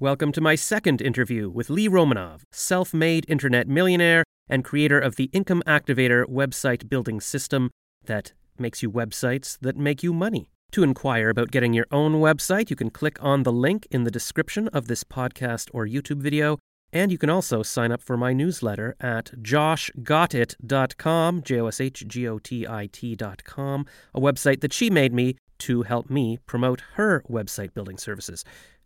Welcome to my second interview with Lee Romanov, self made internet millionaire and creator of the Income Activator website building system that makes you websites that make you money. To inquire about getting your own website, you can click on the link in the description of this podcast or YouTube video. And you can also sign up for my newsletter at joshgotit.com, J O S H G O T I T.com, a website that she made me to help me promote her website building services.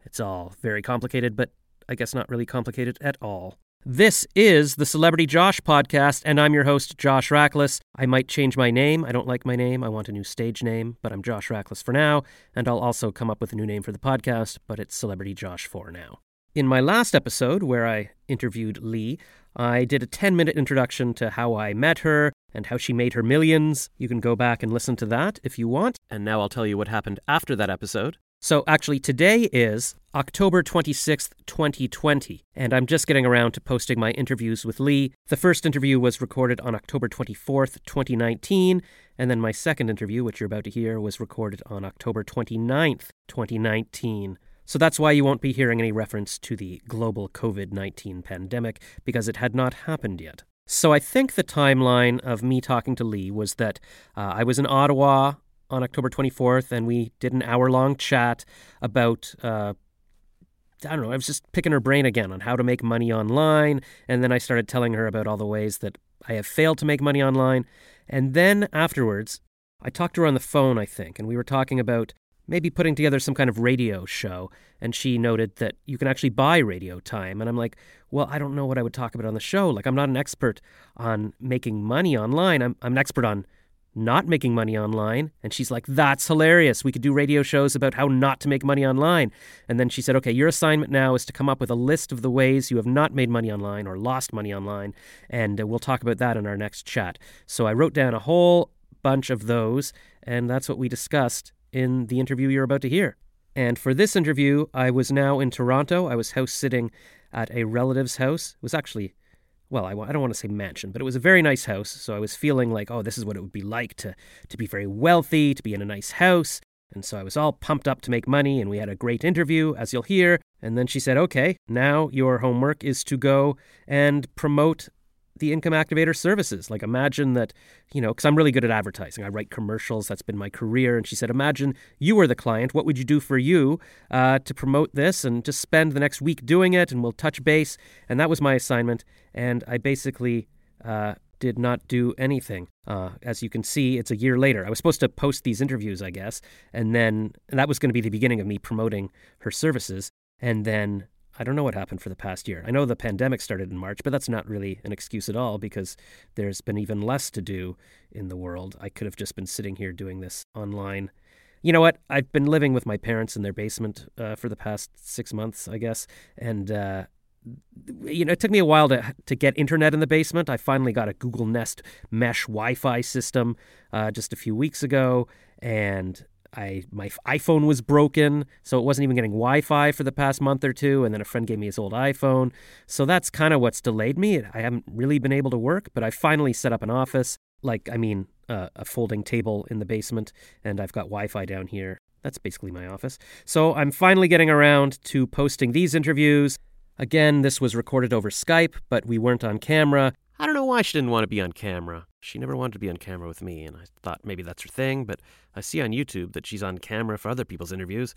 It's all very complicated, but I guess not really complicated at all. This is the Celebrity Josh podcast, and I'm your host, Josh Rackless. I might change my name. I don't like my name. I want a new stage name, but I'm Josh Rackless for now, and I'll also come up with a new name for the podcast, but it's Celebrity Josh for now. In my last episode, where I interviewed Lee, I did a 10 minute introduction to how I met her and how she made her millions. You can go back and listen to that if you want. And now I'll tell you what happened after that episode. So, actually, today is October 26th, 2020, and I'm just getting around to posting my interviews with Lee. The first interview was recorded on October 24th, 2019, and then my second interview, which you're about to hear, was recorded on October 29th, 2019. So that's why you won't be hearing any reference to the global COVID 19 pandemic, because it had not happened yet. So I think the timeline of me talking to Lee was that uh, I was in Ottawa on October 24th, and we did an hour long chat about. Uh, I don't know, I was just picking her brain again on how to make money online. And then I started telling her about all the ways that I have failed to make money online. And then afterwards, I talked to her on the phone, I think, and we were talking about maybe putting together some kind of radio show. And she noted that you can actually buy radio time. And I'm like, well, I don't know what I would talk about on the show. Like, I'm not an expert on making money online. I'm, I'm an expert on not making money online. And she's like, that's hilarious. We could do radio shows about how not to make money online. And then she said, okay, your assignment now is to come up with a list of the ways you have not made money online or lost money online. And uh, we'll talk about that in our next chat. So I wrote down a whole bunch of those, and that's what we discussed in the interview you're about to hear. And for this interview, I was now in Toronto. I was house sitting at a relative's house. It was actually well, I, I don't want to say mansion, but it was a very nice house. So I was feeling like, oh, this is what it would be like to, to be very wealthy, to be in a nice house. And so I was all pumped up to make money, and we had a great interview, as you'll hear. And then she said, okay, now your homework is to go and promote the income activator services. Like, imagine that, you know, because I'm really good at advertising. I write commercials. That's been my career. And she said, imagine you were the client. What would you do for you uh, to promote this and just spend the next week doing it? And we'll touch base. And that was my assignment. And I basically uh, did not do anything. Uh, as you can see, it's a year later. I was supposed to post these interviews, I guess. And then and that was going to be the beginning of me promoting her services. And then I don't know what happened for the past year. I know the pandemic started in March, but that's not really an excuse at all because there's been even less to do in the world. I could have just been sitting here doing this online. You know what? I've been living with my parents in their basement uh, for the past six months, I guess, and uh, you know, it took me a while to to get internet in the basement. I finally got a Google Nest mesh Wi-Fi system uh, just a few weeks ago, and I my iPhone was broken, so it wasn't even getting Wi-Fi for the past month or two. And then a friend gave me his old iPhone, so that's kind of what's delayed me. I haven't really been able to work, but I finally set up an office. Like I mean, uh, a folding table in the basement, and I've got Wi-Fi down here. That's basically my office. So I'm finally getting around to posting these interviews. Again, this was recorded over Skype, but we weren't on camera. I don't know why she didn't want to be on camera. She never wanted to be on camera with me, and I thought maybe that's her thing, but I see on YouTube that she's on camera for other people's interviews.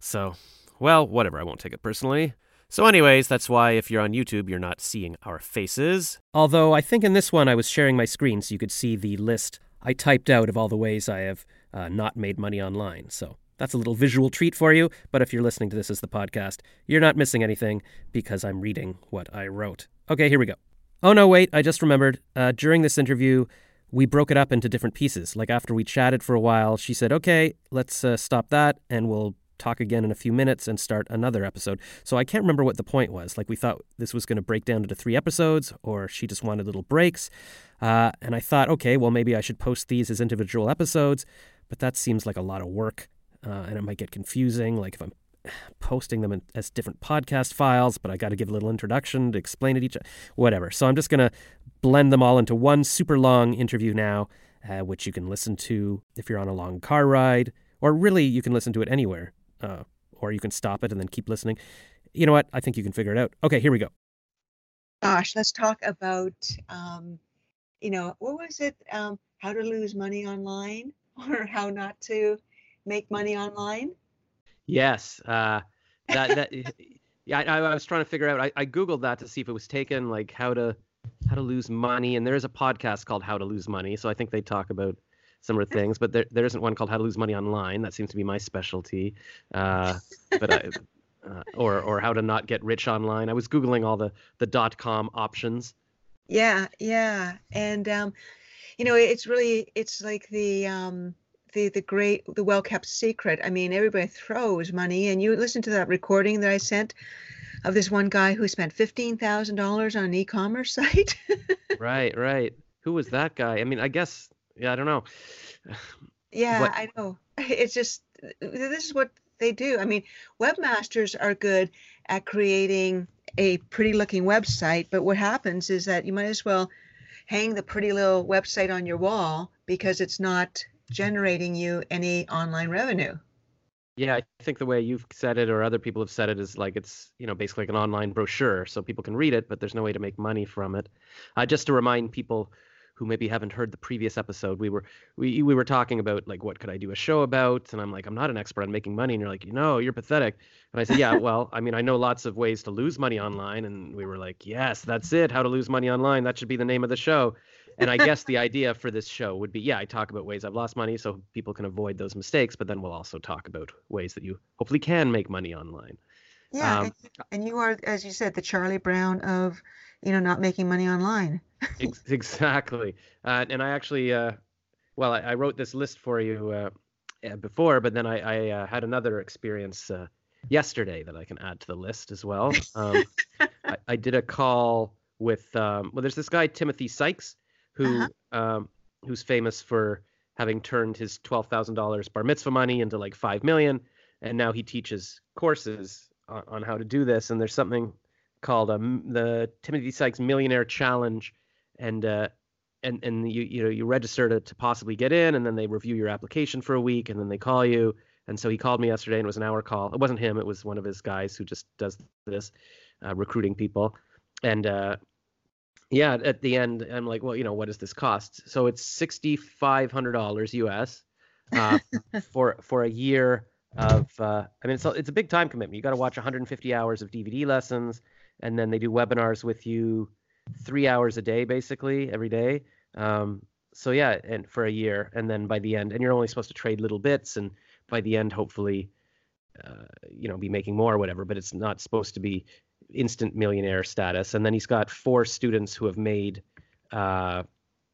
So, well, whatever, I won't take it personally. So, anyways, that's why if you're on YouTube, you're not seeing our faces. Although I think in this one I was sharing my screen so you could see the list I typed out of all the ways I have uh, not made money online. So, that's a little visual treat for you. But if you're listening to this as the podcast, you're not missing anything because I'm reading what I wrote. Okay, here we go. Oh, no, wait, I just remembered. Uh, during this interview, we broke it up into different pieces. Like after we chatted for a while, she said, okay, let's uh, stop that and we'll talk again in a few minutes and start another episode. So I can't remember what the point was. Like we thought this was going to break down into three episodes, or she just wanted little breaks. Uh, and I thought, okay, well, maybe I should post these as individual episodes, but that seems like a lot of work. Uh, and it might get confusing. Like if I'm posting them in, as different podcast files, but I got to give a little introduction to explain it each, whatever. So I'm just going to blend them all into one super long interview now, uh, which you can listen to if you're on a long car ride, or really you can listen to it anywhere, uh, or you can stop it and then keep listening. You know what? I think you can figure it out. Okay, here we go. Gosh, let's talk about, um, you know, what was it? Um, how to lose money online or how not to make money online? Yes. Uh, that, that, yeah, I, I, was trying to figure out, I, I Googled that to see if it was taken, like how to, how to lose money. And there is a podcast called How to Lose Money. So I think they talk about similar things, but there, there isn't one called How to Lose Money Online. That seems to be my specialty. Uh, but I, uh, or or how to not get rich online. I was googling all the the dot com options. Yeah, yeah, and um, you know, it's really it's like the um the the great the well kept secret. I mean, everybody throws money, and you listen to that recording that I sent of this one guy who spent fifteen thousand dollars on an e-commerce site. right, right. Who was that guy? I mean, I guess yeah, I don't know. Yeah, what? I know. It's just this is what they do. I mean, webmasters are good at creating a pretty looking website, but what happens is that you might as well hang the pretty little website on your wall because it's not generating you any online revenue. Yeah, I think the way you've said it or other people have said it is like it's, you know, basically like an online brochure so people can read it, but there's no way to make money from it. Uh, just to remind people who maybe haven't heard the previous episode, we were we we were talking about like what could I do a show about, and I'm like I'm not an expert on making money, and you're like you know you're pathetic, and I said yeah well I mean I know lots of ways to lose money online, and we were like yes that's it. How to lose money online. That should be the name of the show, and I guess the idea for this show would be yeah I talk about ways I've lost money so people can avoid those mistakes, but then we'll also talk about ways that you hopefully can make money online. Yeah, um, and you are as you said the Charlie Brown of you know not making money online. exactly. Uh, and I actually, uh, well, I, I, wrote this list for you uh, before, but then I, I uh, had another experience uh, yesterday that I can add to the list as well. Um, I, I, did a call with, um, well, there's this guy Timothy Sykes who uh-huh. um, who's famous for having turned his twelve thousand dollars bar mitzvah money into like five million, and now he teaches courses on, on how to do this. And there's something called um, the Timothy Sykes Millionaire Challenge and uh, and and you you know you register to, to possibly get in, and then they review your application for a week, and then they call you. And so he called me yesterday, and it was an hour call. It wasn't him; it was one of his guys who just does this, uh, recruiting people. And uh, yeah, at the end, I'm like, well, you know, what does this cost? So it's sixty five hundred dollars US uh, for for a year of. Uh, I mean, it's a, it's a big time commitment. You got to watch 150 hours of DVD lessons, and then they do webinars with you three hours a day basically every day. Um, so yeah, and for a year, and then by the end, and you're only supposed to trade little bits, and by the end, hopefully, uh, you know, be making more or whatever. But it's not supposed to be instant millionaire status. And then he's got four students who have made uh,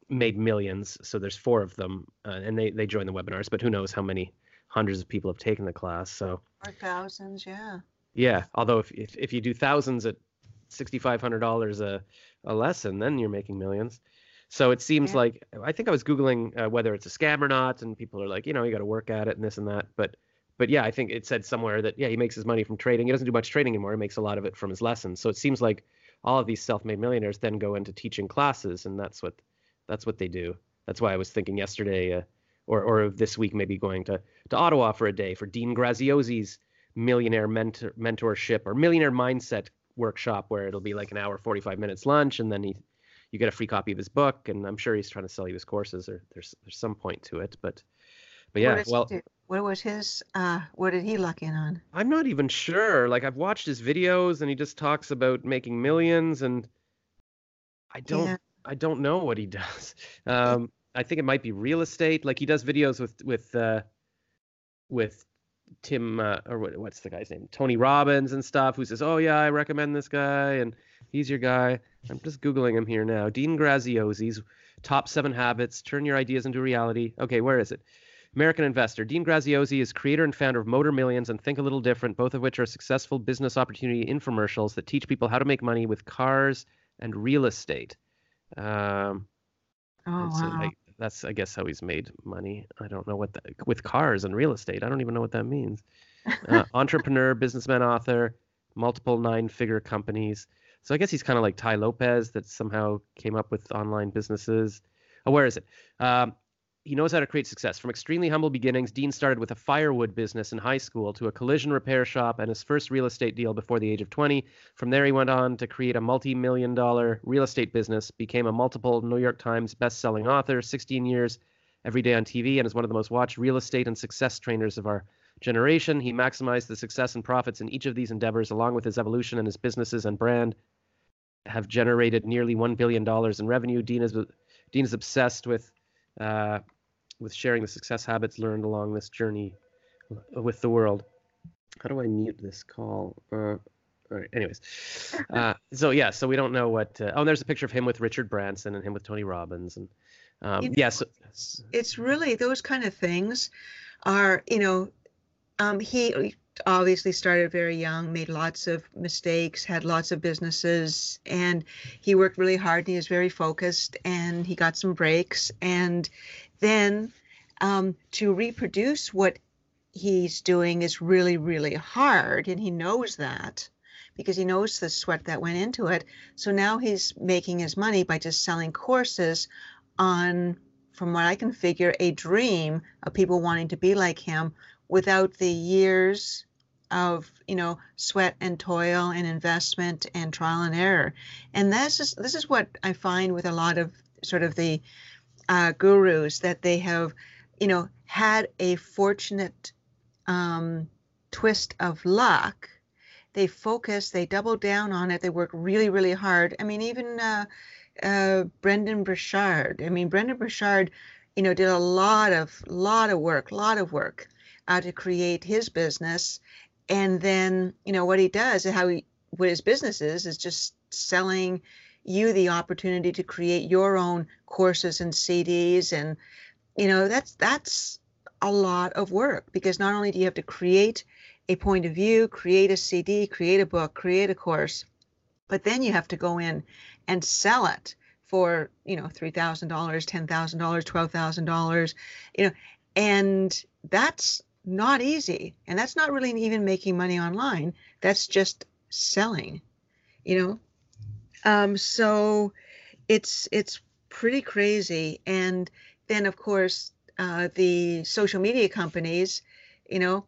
made millions. So there's four of them, uh, and they they join the webinars. But who knows how many hundreds of people have taken the class? So or thousands, yeah. Yeah, although if if, if you do thousands at sixty five hundred dollars a a lesson, then you're making millions. So it seems yeah. like I think I was googling uh, whether it's a scam or not, and people are like, you know, you got to work at it and this and that. But but yeah, I think it said somewhere that yeah, he makes his money from trading. He doesn't do much trading anymore. He makes a lot of it from his lessons. So it seems like all of these self-made millionaires then go into teaching classes, and that's what that's what they do. That's why I was thinking yesterday, uh, or or this week maybe going to to Ottawa for a day for Dean Graziosi's millionaire mentor, mentorship or millionaire mindset workshop where it'll be like an hour 45 minutes lunch and then he you get a free copy of his book and i'm sure he's trying to sell you his courses or there's there's some point to it but but yeah well what was his uh what did he luck in on i'm not even sure like i've watched his videos and he just talks about making millions and i don't yeah. i don't know what he does um i think it might be real estate like he does videos with with uh with Tim uh, or what, what's the guy's name? Tony Robbins and stuff, who says, "Oh yeah, I recommend this guy, and he's your guy." I'm just googling him here now. Dean Graziosi's top seven habits: turn your ideas into reality. Okay, where is it? American investor. Dean Graziosi is creator and founder of Motor Millions and Think a Little Different, both of which are successful business opportunity infomercials that teach people how to make money with cars and real estate. Um, oh, wow that's I guess how he's made money. I don't know what that with cars and real estate. I don't even know what that means. Uh, entrepreneur, businessman, author, multiple nine-figure companies. So I guess he's kind of like Tai Lopez that somehow came up with online businesses. Oh, where is it? Um, he knows how to create success. From extremely humble beginnings, Dean started with a firewood business in high school to a collision repair shop and his first real estate deal before the age of 20. From there, he went on to create a multi million dollar real estate business, became a multiple New York Times best-selling author, 16 years every day on TV, and is one of the most watched real estate and success trainers of our generation. He maximized the success and profits in each of these endeavors, along with his evolution and his businesses and brand have generated nearly $1 billion in revenue. Dean is, Dean is obsessed with uh, with sharing the success habits learned along this journey with the world. How do I mute this call? Uh, all right. Anyways, uh, so yeah, so we don't know what. Uh, oh, there's a picture of him with Richard Branson and him with Tony Robbins, and um, yes, yeah, so, it's really those kind of things are you know, um, he obviously started very young, made lots of mistakes, had lots of businesses, and he worked really hard. And he was very focused, and he got some breaks, and then um, to reproduce what he's doing is really, really hard. And he knows that because he knows the sweat that went into it. So now he's making his money by just selling courses on, from what I can figure, a dream of people wanting to be like him without the years of you know sweat and toil and investment and trial and error and this is this is what i find with a lot of sort of the uh, gurus that they have, you know, had a fortunate um, twist of luck. They focus, they double down on it, they work really, really hard. I mean, even uh, uh, Brendon Burchard. I mean, Brendon Burchard, you know, did a lot of lot of work, lot of work uh, to create his business. And then, you know, what he does, how he, what his business is, is just selling you the opportunity to create your own courses and CDs and you know that's that's a lot of work because not only do you have to create a point of view, create a CD, create a book, create a course, but then you have to go in and sell it for you know three thousand dollars, ten thousand dollars, twelve thousand dollars, you know, and that's not easy, and that's not really even making money online. That's just selling, you know. Um, so it's it's pretty crazy. And then of course uh, the social media companies, you know,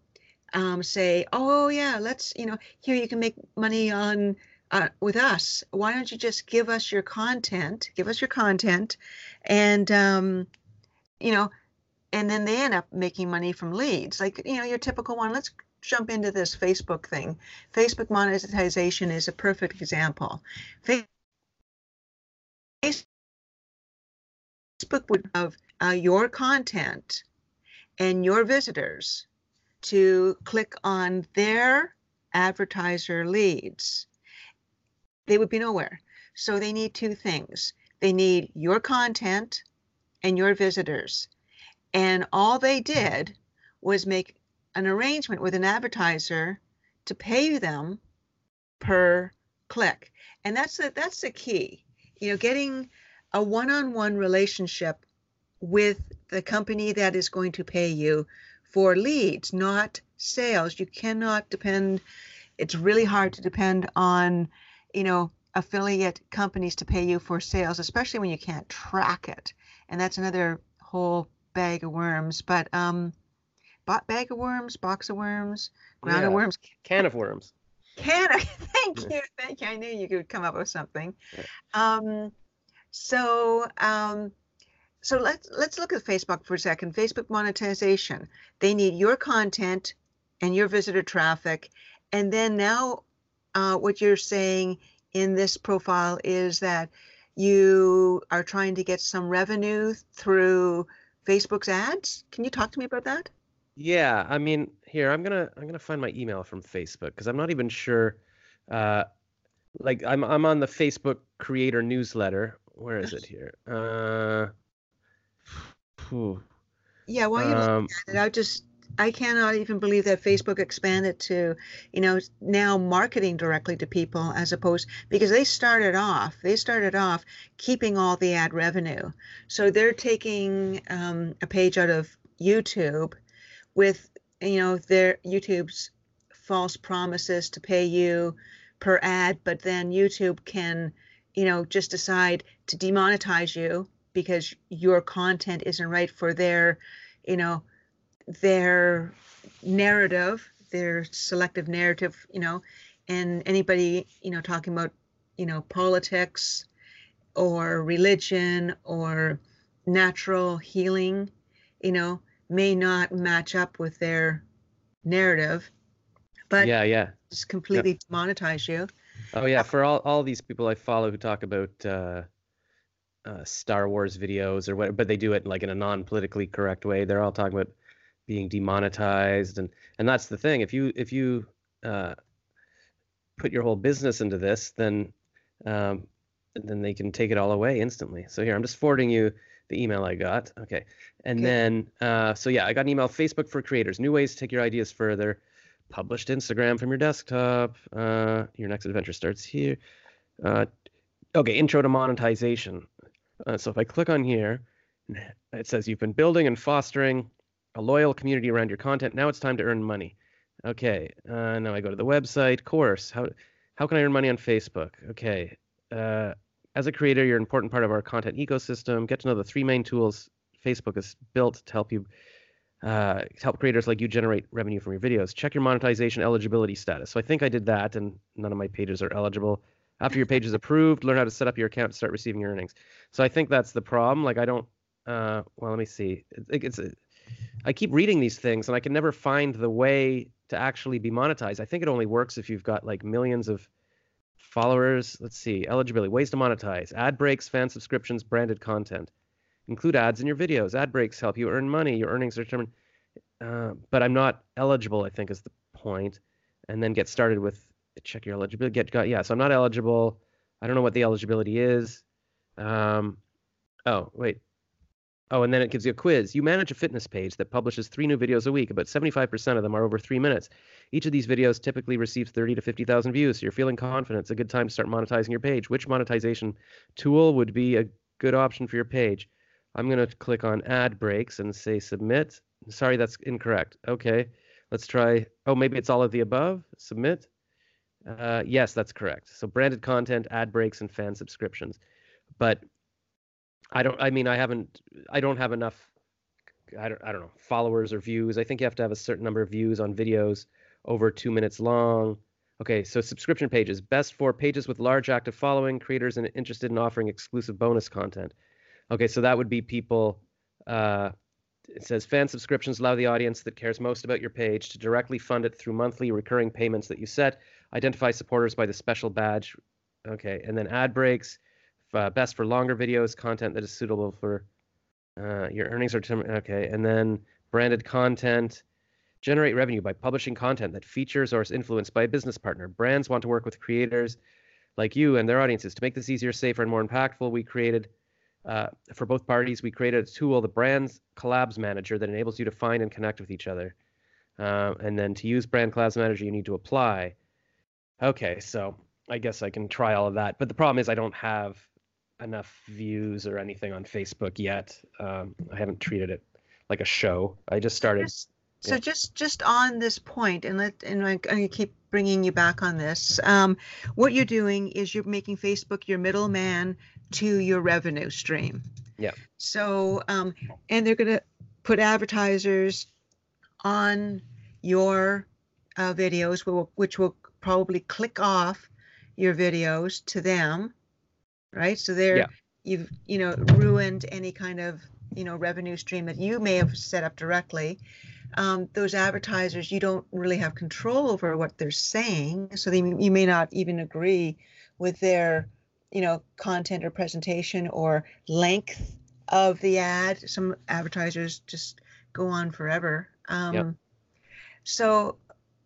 um, say, oh yeah, let's you know here you can make money on uh, with us. Why don't you just give us your content? Give us your content, and um, you know, and then they end up making money from leads, like you know your typical one. Let's jump into this Facebook thing. Facebook monetization is a perfect example. Facebook would have uh, your content and your visitors to click on their advertiser leads. They would be nowhere. So they need two things. They need your content and your visitors. And all they did was make an arrangement with an advertiser to pay them per click. And that's the, that's the key. You know, getting a one-on-one relationship with the company that is going to pay you for leads, not sales. You cannot depend it's really hard to depend on, you know, affiliate companies to pay you for sales, especially when you can't track it. And that's another whole bag of worms. But um bag of worms, box of worms, ground yeah, of worms, can of worms. Can of, thank you, thank you. I knew you could come up with something. Um, so um, so let's let's look at Facebook for a second. Facebook monetization. They need your content and your visitor traffic, and then now uh, what you're saying in this profile is that you are trying to get some revenue through Facebook's ads. Can you talk to me about that? Yeah, I mean, here I'm gonna I'm gonna find my email from Facebook because I'm not even sure. Uh, like I'm I'm on the Facebook creator newsletter. Where is it here? Uh, yeah, well, you're um, it, I just I cannot even believe that Facebook expanded to, you know, now marketing directly to people as opposed because they started off they started off keeping all the ad revenue, so they're taking um, a page out of YouTube with you know their YouTube's false promises to pay you per ad, but then YouTube can you know just decide to demonetize you because your content isn't right for their, you know, their narrative, their selective narrative, you know, and anybody, you know, talking about, you know, politics or religion or natural healing, you know, may not match up with their narrative. But yeah, yeah, just completely yep. monetize you. Oh yeah, for all all these people I follow who talk about uh, uh, Star Wars videos or what, but they do it like in a non-politically correct way. They're all talking about being demonetized, and and that's the thing. If you if you uh, put your whole business into this, then um, then they can take it all away instantly. So here, I'm just forwarding you the email I got. Okay, and okay. then uh, so yeah, I got an email. Facebook for creators, new ways to take your ideas further published Instagram from your desktop. Uh, your next adventure starts here. Uh, okay, intro to monetization. Uh, so if I click on here, it says you've been building and fostering a loyal community around your content. Now it's time to earn money. Okay, uh, now I go to the website. Course. How how can I earn money on Facebook? Okay. As a creator, you're an important part of our content ecosystem. Get to know the three main tools Facebook has built to help you uh, help creators like you generate revenue from your videos. Check your monetization eligibility status. So I think I did that, and none of my pages are eligible. After your page is approved, learn how to set up your account start receiving your earnings. So I think that's the problem. Like I don't. Uh, well, let me see. It, it's. I keep reading these things, and I can never find the way to actually be monetized. I think it only works if you've got like millions of followers. Let's see. Eligibility, ways to monetize, ad breaks, fan subscriptions, branded content. Include ads in your videos. Ad breaks help you earn money. Your earnings are determined. Uh, but I'm not eligible, I think, is the point. And then get started with check your eligibility. Get got yeah. So I'm not eligible. I don't know what the eligibility is. Um, oh wait. Oh, and then it gives you a quiz. You manage a fitness page that publishes three new videos a week. About 75% of them are over three minutes. Each of these videos typically receives 30 to 50,000 views. So you're feeling confident. It's a good time to start monetizing your page. Which monetization tool would be a good option for your page? I'm going to click on ad breaks and say submit. Sorry, that's incorrect. Okay, let's try. Oh, maybe it's all of the above. Submit. Uh, yes, that's correct. So branded content, ad breaks, and fan subscriptions. But I don't. I mean, I haven't. I don't have enough. I don't. I don't know followers or views. I think you have to have a certain number of views on videos over two minutes long. Okay, so subscription pages best for pages with large active following, creators and interested in offering exclusive bonus content. Okay, so that would be people. Uh, it says fan subscriptions allow the audience that cares most about your page to directly fund it through monthly recurring payments that you set. Identify supporters by the special badge. Okay, and then ad breaks, uh, best for longer videos, content that is suitable for uh, your earnings are okay, and then branded content. Generate revenue by publishing content that features or is influenced by a business partner. Brands want to work with creators like you and their audiences to make this easier, safer, and more impactful. We created uh, for both parties, we created a tool, the Brands Collabs Manager, that enables you to find and connect with each other. Uh, and then to use Brand Collabs Manager, you need to apply. Okay, so I guess I can try all of that. But the problem is I don't have enough views or anything on Facebook yet. Um, I haven't treated it like a show. I just started. So just just on this point, and let and I'm going to keep bringing you back on this. Um, what you're doing is you're making Facebook your middleman to your revenue stream. Yeah. So, um, and they're going to put advertisers on your uh, videos, which will probably click off your videos to them, right? So they're yeah. you've you know ruined any kind of you know revenue stream that you may have set up directly. Um, those advertisers, you don't really have control over what they're saying, so they, you may not even agree with their you know, content or presentation or length of the ad. Some advertisers just go on forever. Um, yep. So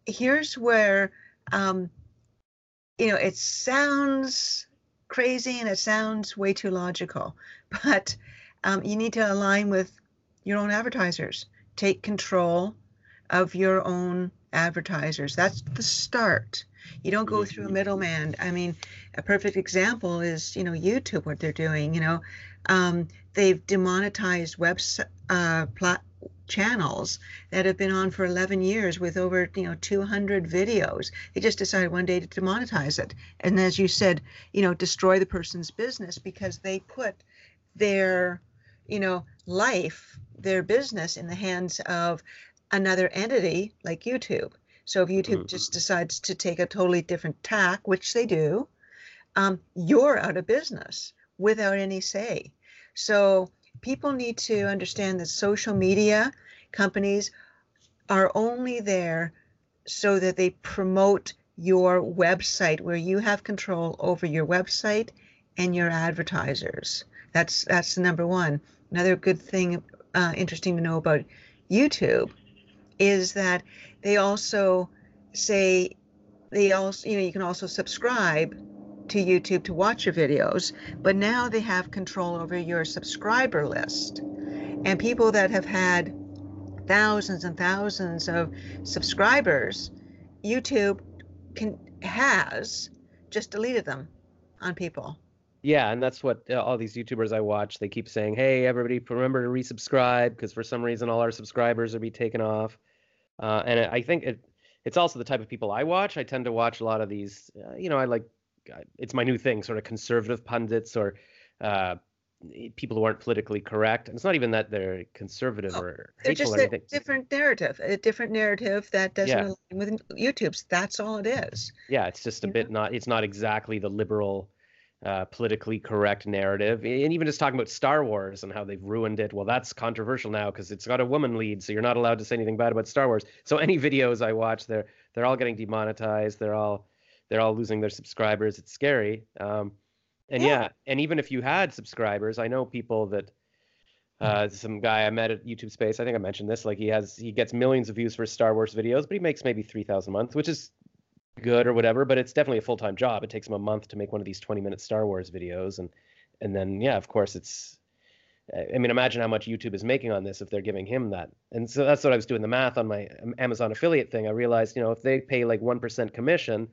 here's where, um, you know, it sounds crazy and it sounds way too logical, but um, you need to align with your own advertisers. Take control of your own advertisers. That's the start. You don't go through a mm-hmm. middleman. I mean, a perfect example is, you know, YouTube, what they're doing. You know, um, they've demonetized web uh, plat- channels that have been on for 11 years with over, you know, 200 videos. They just decided one day to demonetize it. And as you said, you know, destroy the person's business because they put their, you know, life, their business in the hands of another entity like YouTube. So if YouTube mm-hmm. just decides to take a totally different tack, which they do, um, you're out of business without any say. So people need to understand that social media companies are only there so that they promote your website where you have control over your website and your advertisers. That's that's number one. Another good thing, uh, interesting to know about YouTube, is that they also say they also you know you can also subscribe to YouTube to watch your videos, but now they have control over your subscriber list. And people that have had thousands and thousands of subscribers, YouTube can has just deleted them on people. Yeah, and that's what uh, all these YouTubers I watch, they keep saying, "Hey, everybody, remember to resubscribe because for some reason all our subscribers are be taken off." Uh, and I think it it's also the type of people I watch. I tend to watch a lot of these. Uh, you know, I like it's my new thing, sort of conservative pundits or uh, people who aren't politically correct. And it's not even that they're conservative oh, or or anything. A different narrative, a different narrative that doesn't yeah. align with YouTube's. That's all it is. Yeah, it's just a you bit know? not. It's not exactly the liberal. Uh, politically correct narrative, and even just talking about Star Wars and how they've ruined it. Well, that's controversial now because it's got a woman lead, so you're not allowed to say anything bad about Star Wars. So any videos I watch, they're they're all getting demonetized. They're all they're all losing their subscribers. It's scary. Um, and yeah. yeah. and even if you had subscribers, I know people that uh, some guy I met at YouTube Space. I think I mentioned this. Like he has, he gets millions of views for Star Wars videos, but he makes maybe three thousand a month, which is good or whatever. But it's definitely a full time job. It takes him a month to make one of these twenty minute Star Wars videos, and and then yeah, of course it's. I mean, imagine how much YouTube is making on this if they're giving him that. And so that's what I was doing the math on my Amazon affiliate thing. I realized, you know, if they pay like one percent commission,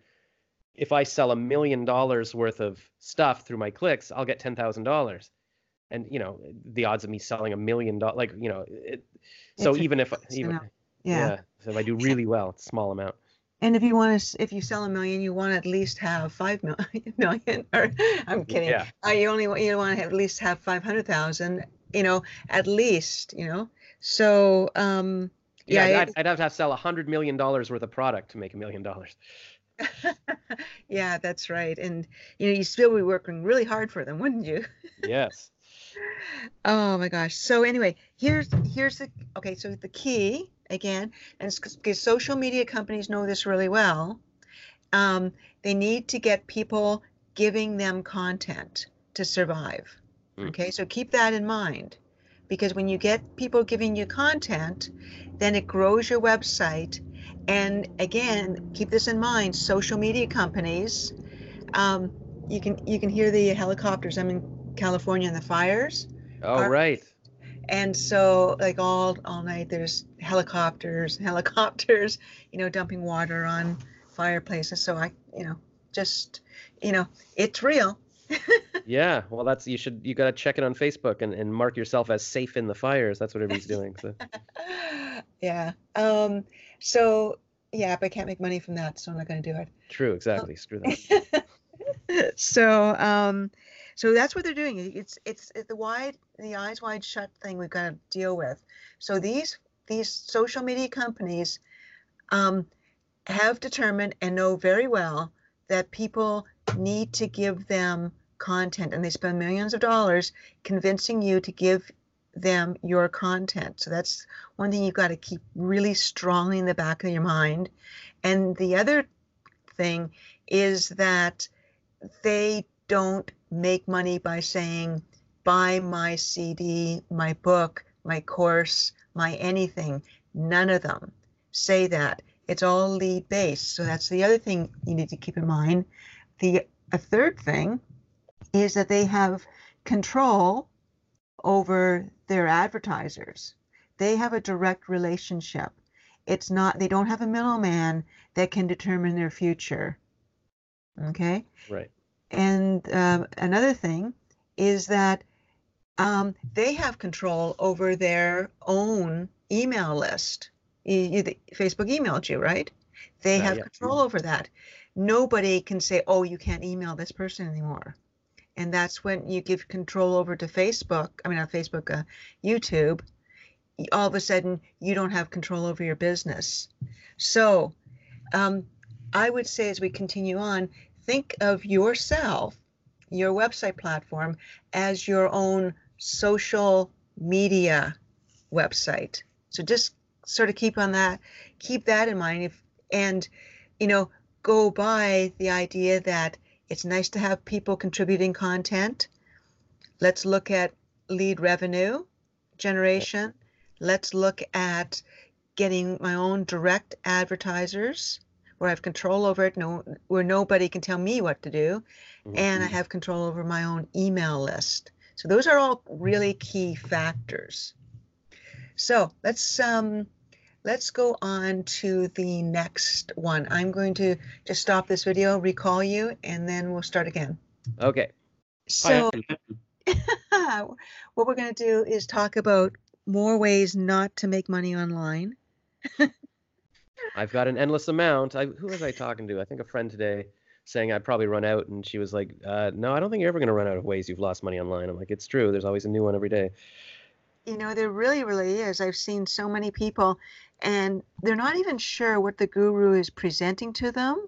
if I sell a million dollars worth of stuff through my clicks, I'll get ten thousand dollars. And you know the odds of me selling a million dollars, like you know, it, so even if even yeah. yeah, so if I do really well, it's a small amount. And if you want to, if you sell a million, you want to at least have five million. Or I'm kidding. Yeah. Uh, you only want you want to at least have five hundred thousand. You know, at least. You know. So um, yeah, yeah I'd, I'd, have to sell a hundred million dollars worth of product to make a million dollars. yeah, that's right. And you know, you still be working really hard for them, wouldn't you? yes. Oh my gosh. So anyway, here's here's the okay. So the key again, and because social media companies know this really well, um, they need to get people giving them content to survive. Mm. Okay, so keep that in mind, because when you get people giving you content, then it grows your website and again, keep this in mind: social media companies. Um, you can you can hear the helicopters. I'm in California and the fires. Oh are, right. And so, like all all night, there's helicopters, helicopters. You know, dumping water on fireplaces. So I, you know, just you know, it's real. yeah, well, that's you should you got to check it on Facebook and, and mark yourself as safe in the fires. That's what everybody's doing. So. yeah. Um, so yeah, but I can't make money from that, so I'm not going to do it. True, exactly. Screw that. so um, so that's what they're doing. It's, it's it's the wide the eyes wide shut thing we've got to deal with. So these these social media companies um, have determined and know very well that people need to give them content and they spend millions of dollars convincing you to give them your content. So that's one thing you've got to keep really strongly in the back of your mind. And the other thing is that they don't make money by saying, buy my CD, my book, my course, my anything. None of them say that. It's all lead based. So that's the other thing you need to keep in mind. The a third thing is that they have control over their advertisers. They have a direct relationship. It's not, they don't have a middleman that can determine their future. Okay? Right. And um, another thing is that um, they have control over their own email list. You, you, Facebook emailed you, right? They uh, have yeah. control over that. Nobody can say, oh, you can't email this person anymore and that's when you give control over to Facebook. I mean, not Facebook, uh, YouTube. All of a sudden, you don't have control over your business. So, um, I would say as we continue on, think of yourself, your website platform, as your own social media website. So just sort of keep on that, keep that in mind. If and you know, go by the idea that it's nice to have people contributing content. Let's look at lead revenue generation. Let's look at getting my own direct advertisers where I have control over it, no, where nobody can tell me what to do, mm-hmm. and I have control over my own email list. So those are all really key factors. So let's um, let's go on to the next one. I'm going to just stop this video, recall you, and then we'll start again. Okay. So what we're going to do is talk about more ways not to make money online. I've got an endless amount. I, who was I talking to? I think a friend today saying I'd probably run out, and she was like, uh, "No, I don't think you're ever going to run out of ways you've lost money online." I'm like, "It's true. There's always a new one every day." You know, there really, really is. I've seen so many people, and they're not even sure what the guru is presenting to them,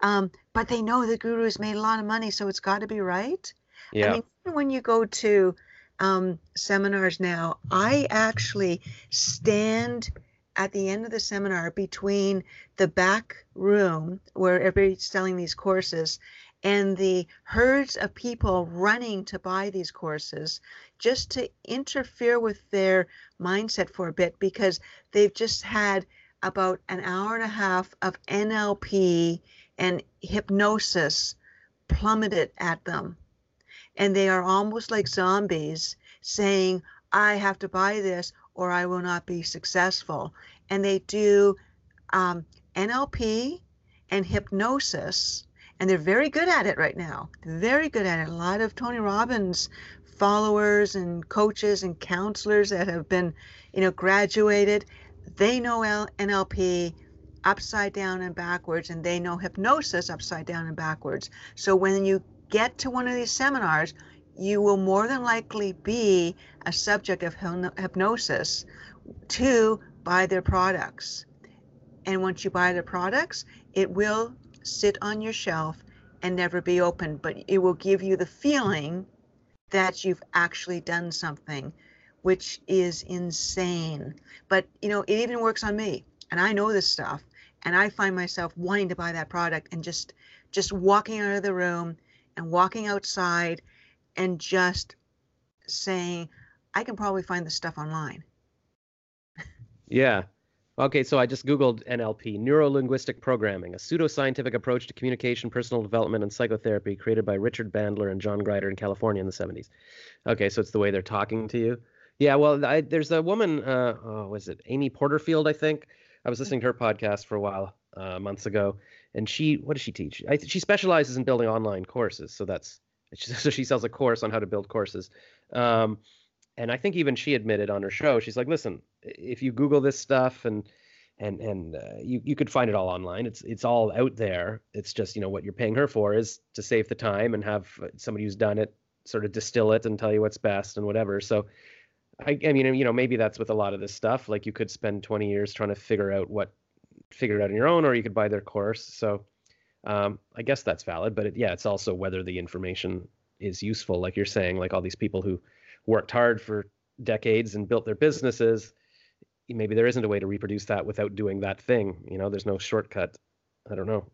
um, but they know the guru has made a lot of money, so it's got to be right. Yeah. I mean, when you go to um, seminars now, I actually stand at the end of the seminar between the back room where everybody's selling these courses and the herds of people running to buy these courses just to interfere with their mindset for a bit because they've just had about an hour and a half of NLP and hypnosis plummeted at them. And they are almost like zombies saying, I have to buy this or I will not be successful. And they do um, NLP and hypnosis, and they're very good at it right now. very good at it. A lot of Tony Robbins followers and coaches and counselors that have been, you know, graduated, they know NLP upside down and backwards, and they know hypnosis upside down and backwards. So when you get to one of these seminars, you will more than likely be a subject of hypnosis to buy their products. And once you buy their products, it will sit on your shelf and never be opened, but it will give you the feeling that you've actually done something, which is insane. But you know, it even works on me, and I know this stuff, and I find myself wanting to buy that product and just just walking out of the room and walking outside and just saying, I can probably find the stuff online. yeah. Okay, so I just Googled NLP, Neuro Linguistic Programming, a pseudoscientific approach to communication, personal development, and psychotherapy created by Richard Bandler and John Grinder in California in the 70s. Okay, so it's the way they're talking to you. Yeah, well, I, there's a woman, uh, oh, was it Amy Porterfield, I think? I was listening to her podcast for a while, uh, months ago, and she, what does she teach? I, she specializes in building online courses, so that's so she sells a course on how to build courses. Um, and I think even she admitted on her show, she's like, listen, if you Google this stuff and and and uh, you you could find it all online. It's it's all out there. It's just you know what you're paying her for is to save the time and have somebody who's done it sort of distill it and tell you what's best and whatever. So I, I mean you know maybe that's with a lot of this stuff. Like you could spend 20 years trying to figure out what figure it out on your own, or you could buy their course. So um, I guess that's valid, but it, yeah, it's also whether the information is useful. Like you're saying, like all these people who worked hard for decades and built their businesses, maybe there isn't a way to reproduce that without doing that thing. You know, there's no shortcut. I don't know.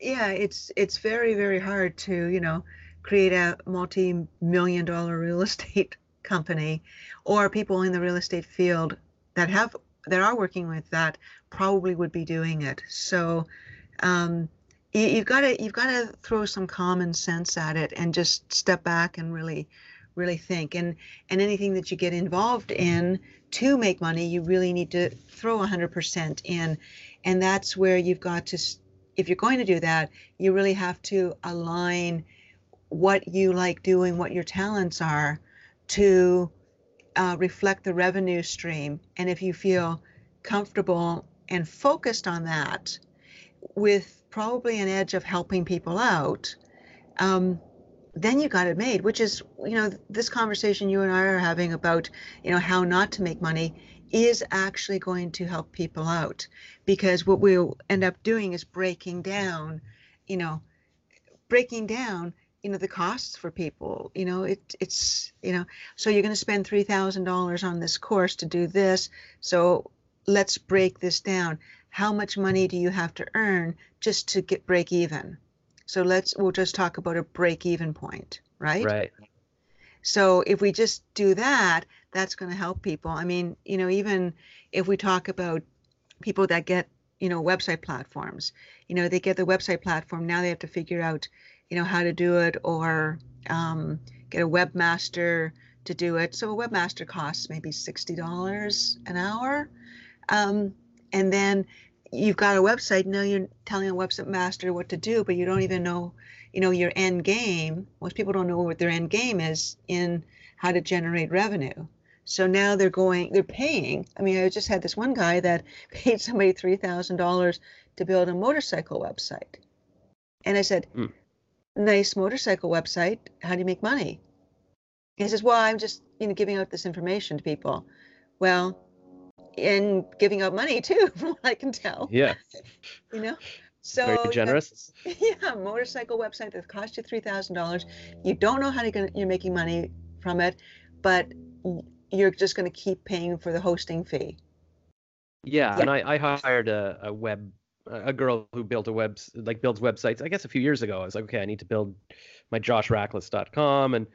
Yeah, it's it's very very hard to you know create a multi-million dollar real estate company or people in the real estate field that have that are working with that probably would be doing it. So um, you, have got to you've got to throw some common sense at it and just step back and really really think. And and anything that you get involved in to make money you really need to throw 100% in. And that's where you've got to if you're going to do that you really have to align what you like doing what your talents are to uh, reflect the revenue stream. And if you feel comfortable and focused on that with probably an edge of helping people out, um, then you got it made, which is, you know, this conversation you and I are having about, you know, how not to make money is actually going to help people out because what we'll end up doing is breaking down, you know, breaking down, you know, the costs for people. You know, it it's, you know, so you're going to spend $3,000 on this course to do this. So let's break this down. How much money do you have to earn just to get break even? So let's we'll just talk about a break even point, right? Right. So if we just do that, that's going to help people. I mean, you know, even if we talk about people that get, you know, website platforms, you know, they get the website platform, now they have to figure out, you know, how to do it or um, get a webmaster to do it. So a webmaster costs maybe $60 an hour. Um, and then you've got a website now you're telling a website master what to do but you don't even know you know your end game. Most people don't know what their end game is in how to generate revenue. So now they're going they're paying. I mean i just had this one guy that paid somebody $3000 to build a motorcycle website. And i said mm. nice motorcycle website. How do you make money? He says well i'm just you know giving out this information to people. Well and giving out money too, from what I can tell. Yeah. you know, so very generous. Yeah, motorcycle website that cost you three thousand dollars. You don't know how to get, you're making money from it, but you're just going to keep paying for the hosting fee. Yeah, yeah. and I, I hired a, a web a girl who built a web like builds websites. I guess a few years ago, I was like, okay, I need to build my JoshRackless.com, and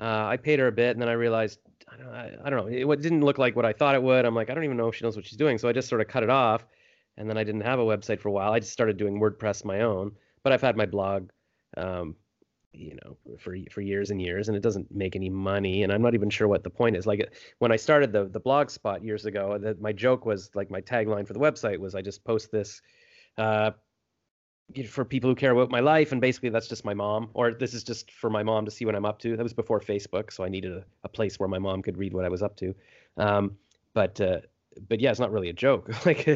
uh, I paid her a bit, and then I realized I don't, know. It, it didn't look like what I thought it would. I'm like, I don't even know if she knows what she's doing. So I just sort of cut it off. And then I didn't have a website for a while. I just started doing WordPress my own. But I've had my blog, um, you know, for for years and years, and it doesn't make any money. And I'm not even sure what the point is. Like when I started the the blog spot years ago, that my joke was like my tagline for the website was I just post this uh, for people who care about my life and basically that's just my mom or this is just for my mom to see what i'm up to. That was before facebook so i needed a, a place where my mom could read what i was up to. Um, but uh, but yeah it's not really a joke. Like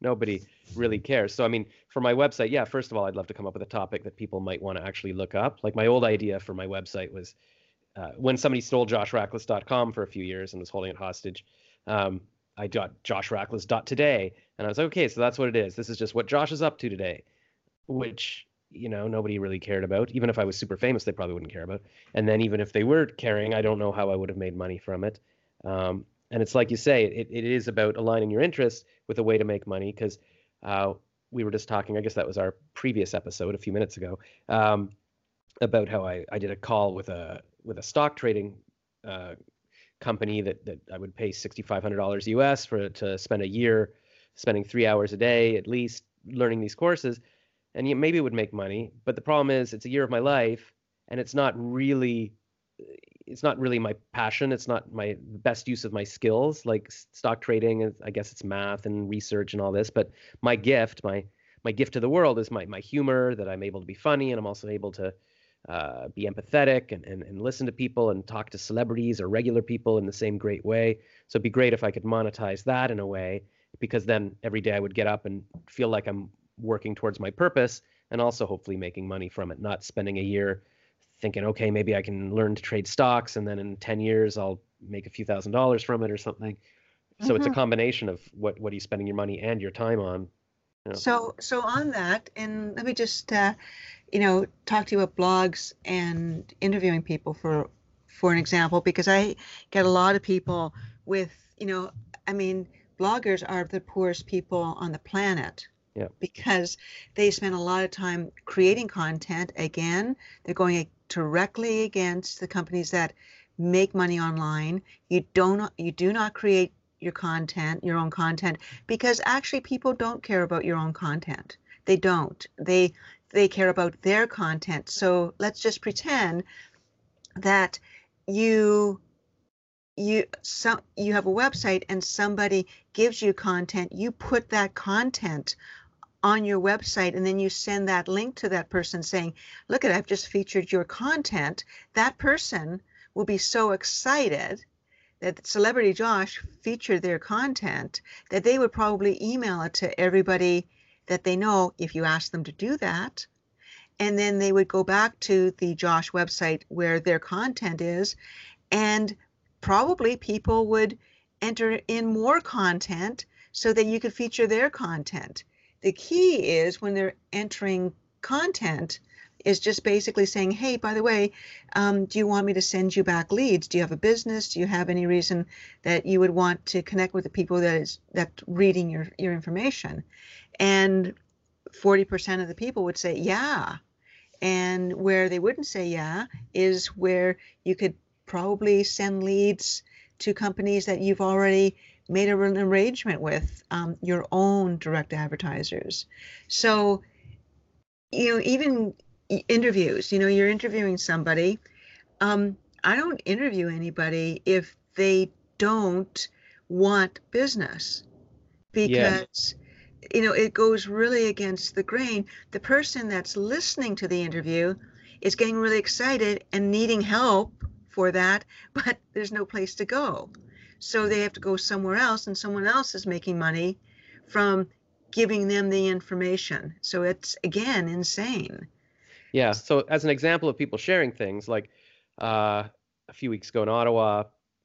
nobody really cares. So i mean for my website yeah first of all i'd love to come up with a topic that people might want to actually look up. Like my old idea for my website was uh, when somebody stole joshrackless.com for a few years and was holding it hostage um, i got joshrackless.today and i was like okay so that's what it is. This is just what josh is up to today which you know nobody really cared about. Even if I was super famous, they probably wouldn't care about. And then even if they were caring, I don't know how I would have made money from it. Um, and it's like you say, it, it is about aligning your interests with a way to make money because uh, we were just talking. I guess that was our previous episode a few minutes ago um, about how I, I did a call with a with a stock trading uh, company that that I would pay sixty five hundred dollars US for to spend a year spending three hours a day at least learning these courses and maybe it would make money. But the problem is, it's a year of my life, and it's not really, it's not really my passion. It's not my best use of my skills, like stock trading. I guess it's math and research and all this. But my gift, my my gift to the world is my my humor. That I'm able to be funny, and I'm also able to uh, be empathetic and, and and listen to people and talk to celebrities or regular people in the same great way. So it'd be great if I could monetize that in a way, because then every day I would get up and feel like I'm working towards my purpose and also hopefully making money from it, not spending a year thinking, okay, maybe I can learn to trade stocks and then in 10 years I'll make a few thousand dollars from it or something. So mm-hmm. it's a mm-hmm. combination of what what are you spending your money and your time on. You know? So so on that, and let me just uh, you know talk to you about blogs and interviewing people for for an example because I get a lot of people with you know I mean bloggers are the poorest people on the planet yeah. Because they spend a lot of time creating content. Again, they're going directly against the companies that make money online. You don't you do not create your content, your own content, because actually people don't care about your own content. They don't. They they care about their content. So let's just pretend that you you some you have a website and somebody gives you content you put that content on your website and then you send that link to that person saying, look at, I've just featured your content, that person will be so excited that Celebrity Josh featured their content that they would probably email it to everybody that they know if you ask them to do that. and then they would go back to the Josh website where their content is, and probably people would enter in more content so that you could feature their content. The key is when they're entering content is just basically saying, hey, by the way, um, do you want me to send you back leads? Do you have a business? Do you have any reason that you would want to connect with the people that is that reading your your information? And 40% of the people would say, yeah. And where they wouldn't say yeah is where you could probably send leads to companies that you've already made an arrangement with um, your own direct advertisers. So, you know, even interviews, you know, you're interviewing somebody. Um, I don't interview anybody if they don't want business because yeah. you know it goes really against the grain the person that's listening to the interview is getting really excited and needing help for that but there's no place to go so they have to go somewhere else, and someone else is making money from giving them the information. So it's again insane. Yeah. So as an example of people sharing things, like uh, a few weeks ago in Ottawa,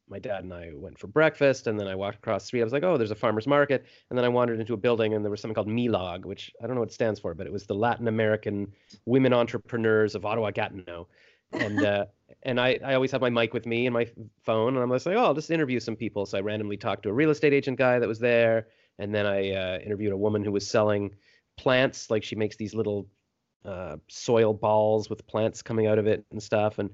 my dad and I went for breakfast, and then I walked across the street. I was like, "Oh, there's a farmers market," and then I wandered into a building, and there was something called MILAG, which I don't know what it stands for, but it was the Latin American Women Entrepreneurs of Ottawa Gatineau, and uh, and I, I always have my mic with me and my phone, and I'm just like, oh, I'll just interview some people. So I randomly talked to a real estate agent guy that was there, and then I uh, interviewed a woman who was selling plants, like she makes these little uh, soil balls with plants coming out of it and stuff, and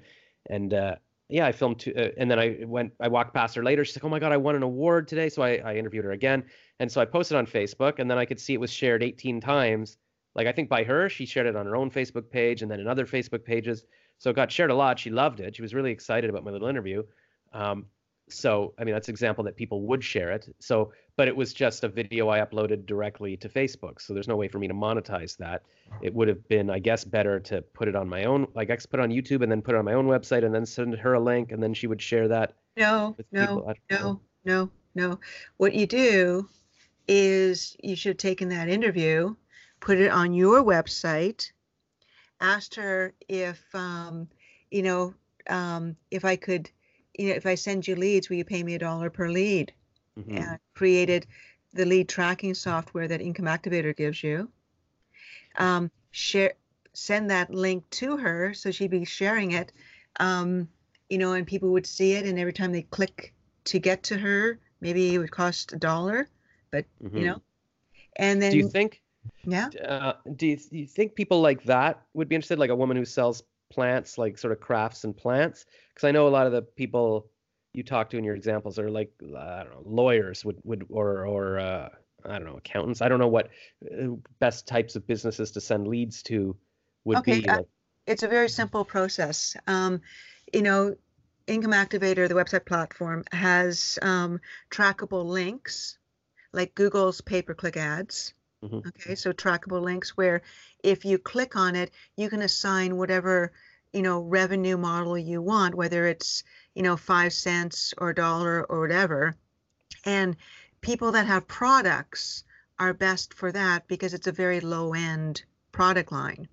and uh, yeah, I filmed, two, uh, and then I went, I walked past her later. She's like, oh my god, I won an award today, so I, I interviewed her again, and so I posted on Facebook, and then I could see it was shared 18 times. Like I think by her, she shared it on her own Facebook page, and then in other Facebook pages. So it got shared a lot. She loved it. She was really excited about my little interview. Um, so I mean that's an example that people would share it. So but it was just a video I uploaded directly to Facebook. So there's no way for me to monetize that. It would have been, I guess, better to put it on my own, like I put it on YouTube and then put it on my own website and then send her a link and then she would share that. No, no, no, no, no. What you do is you should have taken that interview, put it on your website, asked her if um, you know um, if I could you know if I send you leads, will you pay me a dollar per lead? Mm-hmm. And created the lead tracking software that Income Activator gives you. Um, share send that link to her so she'd be sharing it um, you know and people would see it and every time they click to get to her maybe it would cost a dollar but mm-hmm. you know and then do you think yeah. Uh, do, you, do you think people like that would be interested, like a woman who sells plants, like sort of crafts and plants? Because I know a lot of the people you talk to in your examples are like I don't know lawyers would would or or uh, I don't know accountants. I don't know what uh, best types of businesses to send leads to would okay, be. Uh, like... it's a very simple process. Um, you know, Income Activator, the website platform, has um, trackable links like Google's pay-per-click ads. Mm-hmm. Okay, so trackable links where if you click on it, you can assign whatever you know revenue model you want, whether it's you know five cents or a dollar or whatever. And people that have products are best for that because it's a very low end product line,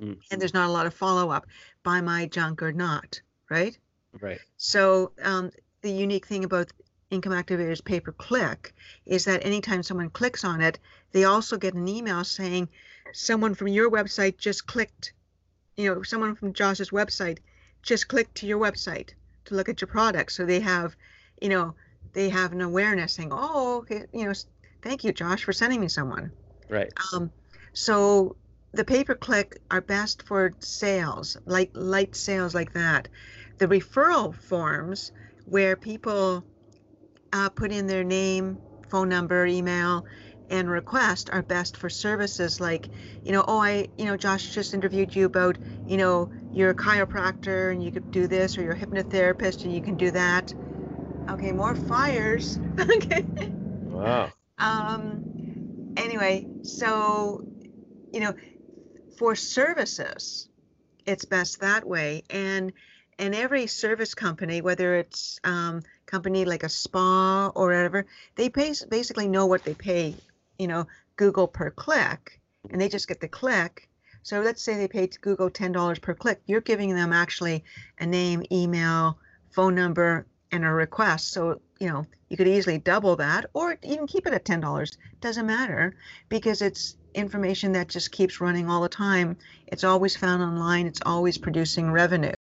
mm-hmm. and there's not a lot of follow up. Buy my junk or not, right? Right. So um, the unique thing about Income Activator's pay per click is that anytime someone clicks on it, they also get an email saying someone from your website just clicked, you know, someone from Josh's website just clicked to your website to look at your product. So they have, you know, they have an awareness saying, oh, okay, you know, thank you, Josh, for sending me someone. Right. Um, so the pay per click are best for sales, like light sales like that. The referral forms where people uh, put in their name, phone number, email, and request are best for services like, you know, oh, I, you know, Josh just interviewed you about, you know, you're a chiropractor and you could do this, or you're a hypnotherapist and you can do that. Okay, more fires. okay. Wow. Um. Anyway, so, you know, for services, it's best that way, and and every service company, whether it's um, company like a spa or whatever, they pay, basically know what they pay, you know, Google per click, and they just get the click. So let's say they paid Google $10 per click. You're giving them actually a name, email, phone number, and a request. So, you know, you could easily double that or even keep it at $10. Doesn't matter because it's information that just keeps running all the time. It's always found online, it's always producing revenue.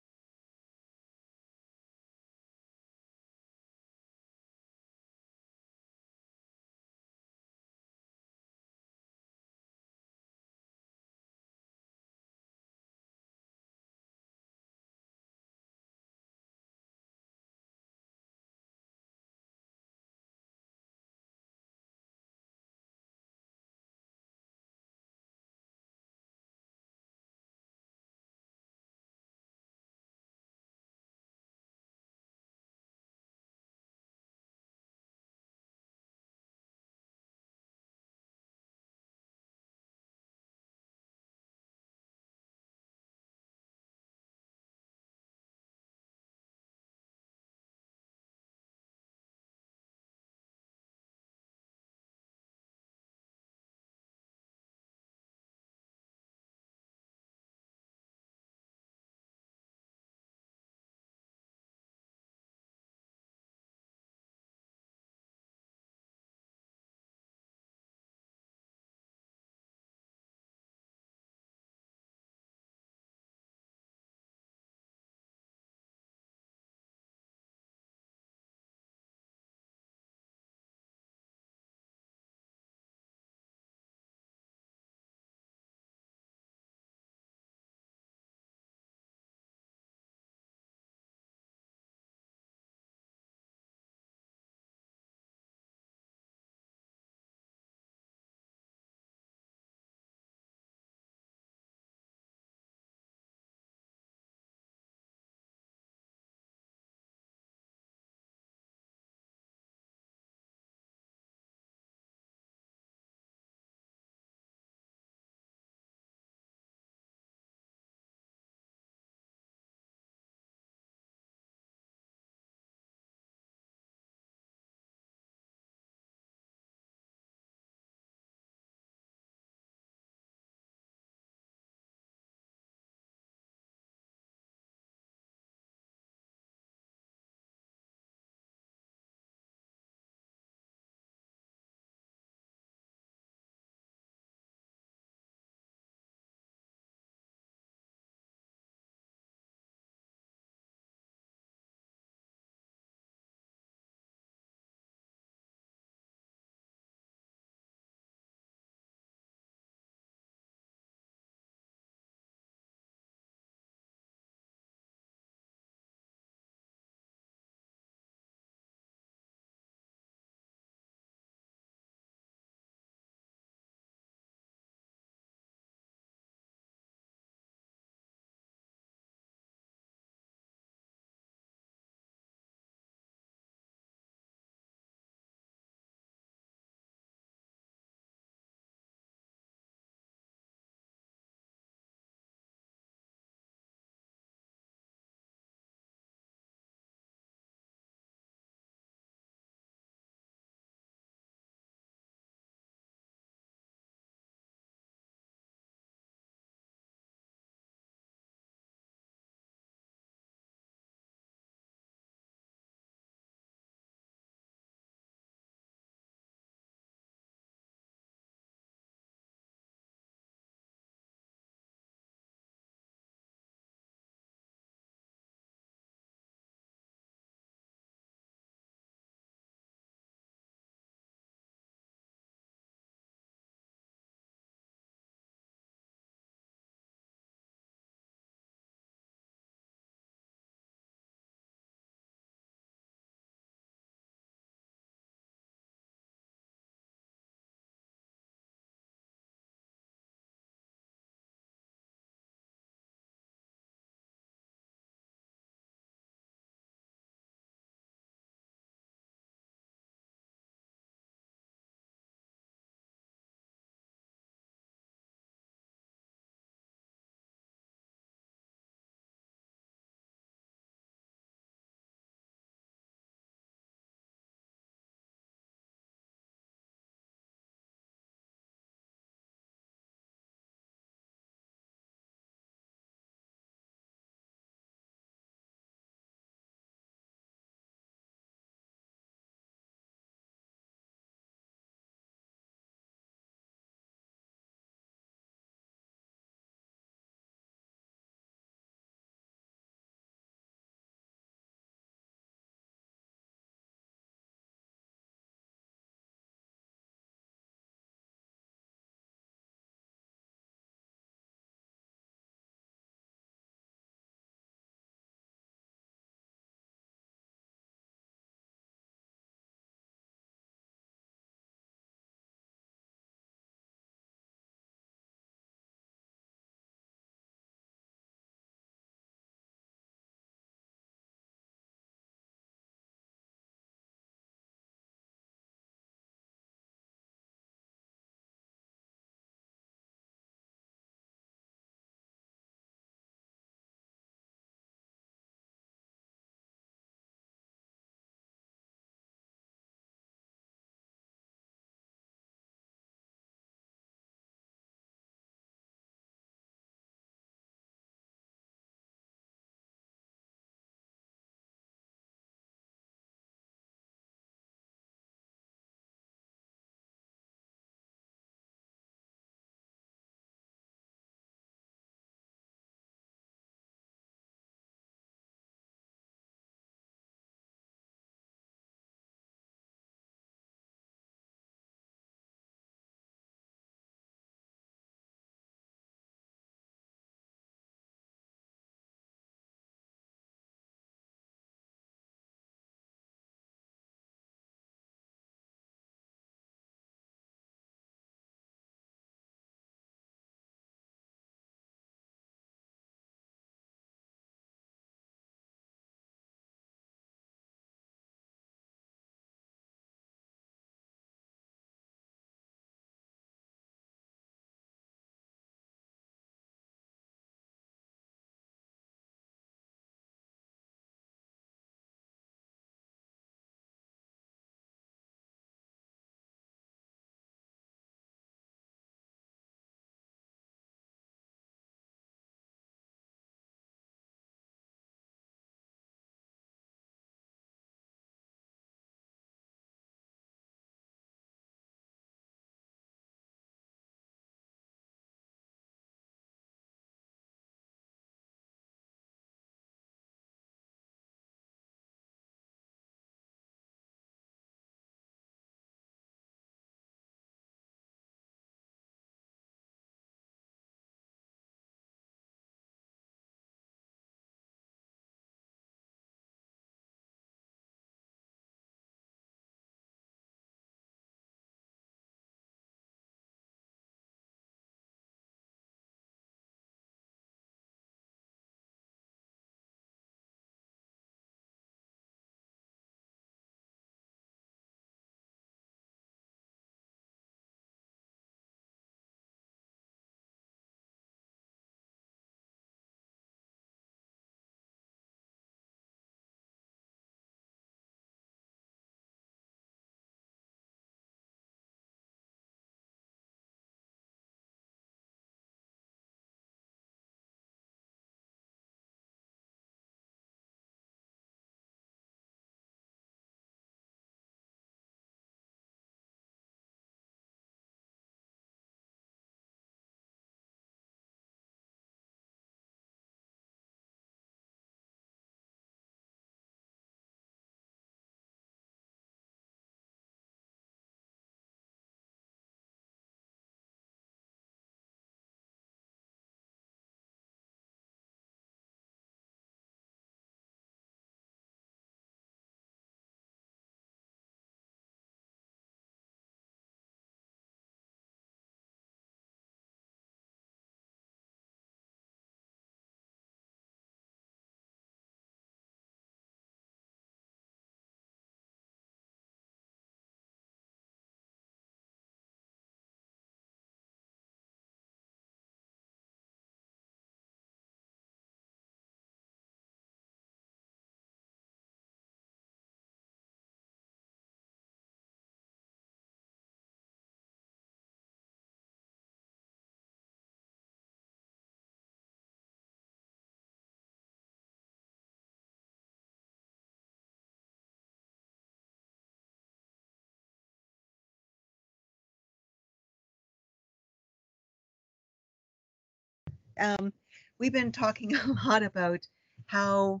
Um, we've been talking a lot about how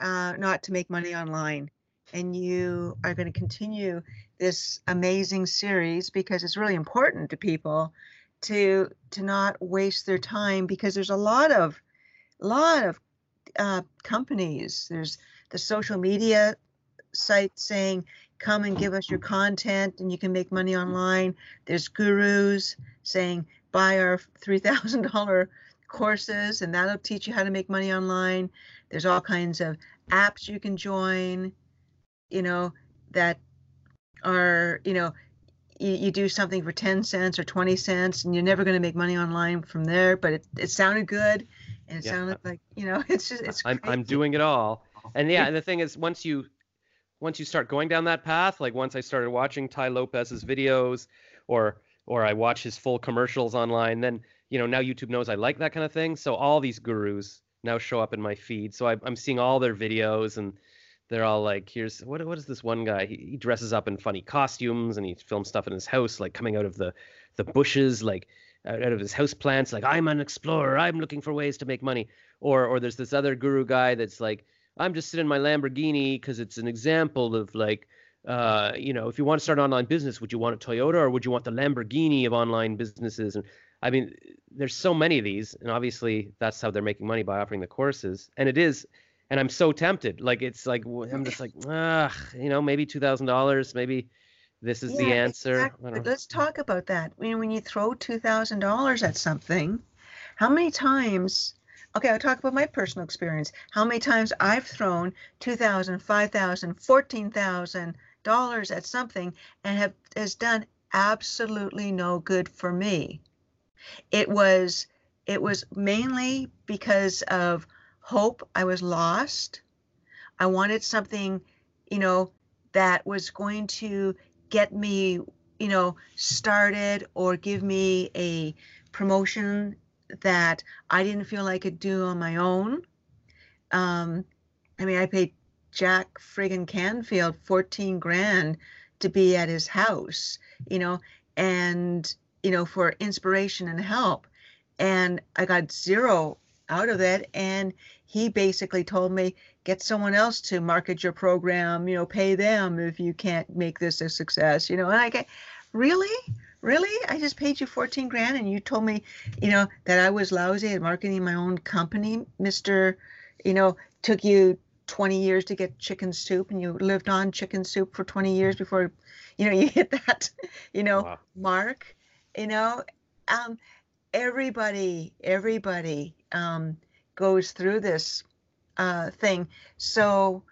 uh, not to make money online. And you are going to continue this amazing series because it's really important to people to to not waste their time because there's a lot of lot of uh, companies. There's the social media sites saying, "Come and give us your content, and you can make money online." There's gurus saying, "Buy our three thousand dollar courses, and that'll teach you how to make money online." There's all kinds of apps you can join, you know, that are, you know, you, you do something for 10 cents or 20 cents and you're never going to make money online from there, but it, it sounded good and it yeah. sounded like, you know, it's just, it's I'm, I'm doing it all. And yeah, and the thing is, once you, once you start going down that path, like once I started watching Tai Lopez's videos or, or I watch his full commercials online, then, you know, now YouTube knows I like that kind of thing. So all these gurus now show up in my feed. So I, am seeing all their videos and they're all like, here's what what is this one guy? He, he, dresses up in funny costumes and he films stuff in his house, like coming out of the the bushes, like out of his house plants, like I'm an explorer, I'm looking for ways to make money. Or or there's this other guru guy that's like, I'm just sitting in my Lamborghini because it's an example of like uh, you know, if you want to start an online business, would you want a Toyota or would you want the Lamborghini of online businesses? And I mean, there's so many of these, and obviously that's how they're making money by offering the courses. And it is, and I'm so tempted. Like it's like I'm just like, ah, you know, maybe two thousand dollars, maybe this is yeah, the answer. Exactly. Let's talk about that. I mean, when you throw two thousand dollars at something, how many times? Okay, I'll talk about my personal experience. How many times I've thrown two thousand, five thousand, fourteen thousand dollars at something and have has done absolutely no good for me. It was it was mainly because of hope. I was lost. I wanted something, you know, that was going to get me, you know, started or give me a promotion that I didn't feel I could do on my own. Um, I mean, I paid Jack friggin' Canfield 14 grand to be at his house, you know, and you know, for inspiration and help. And I got zero out of it. And he basically told me, get someone else to market your program, you know, pay them if you can't make this a success, you know. And I get, really? Really? I just paid you 14 grand and you told me, you know, that I was lousy at marketing my own company, Mr. You know, took you 20 years to get chicken soup and you lived on chicken soup for 20 years before, you know, you hit that, you know, wow. mark you know um, everybody everybody um, goes through this uh, thing so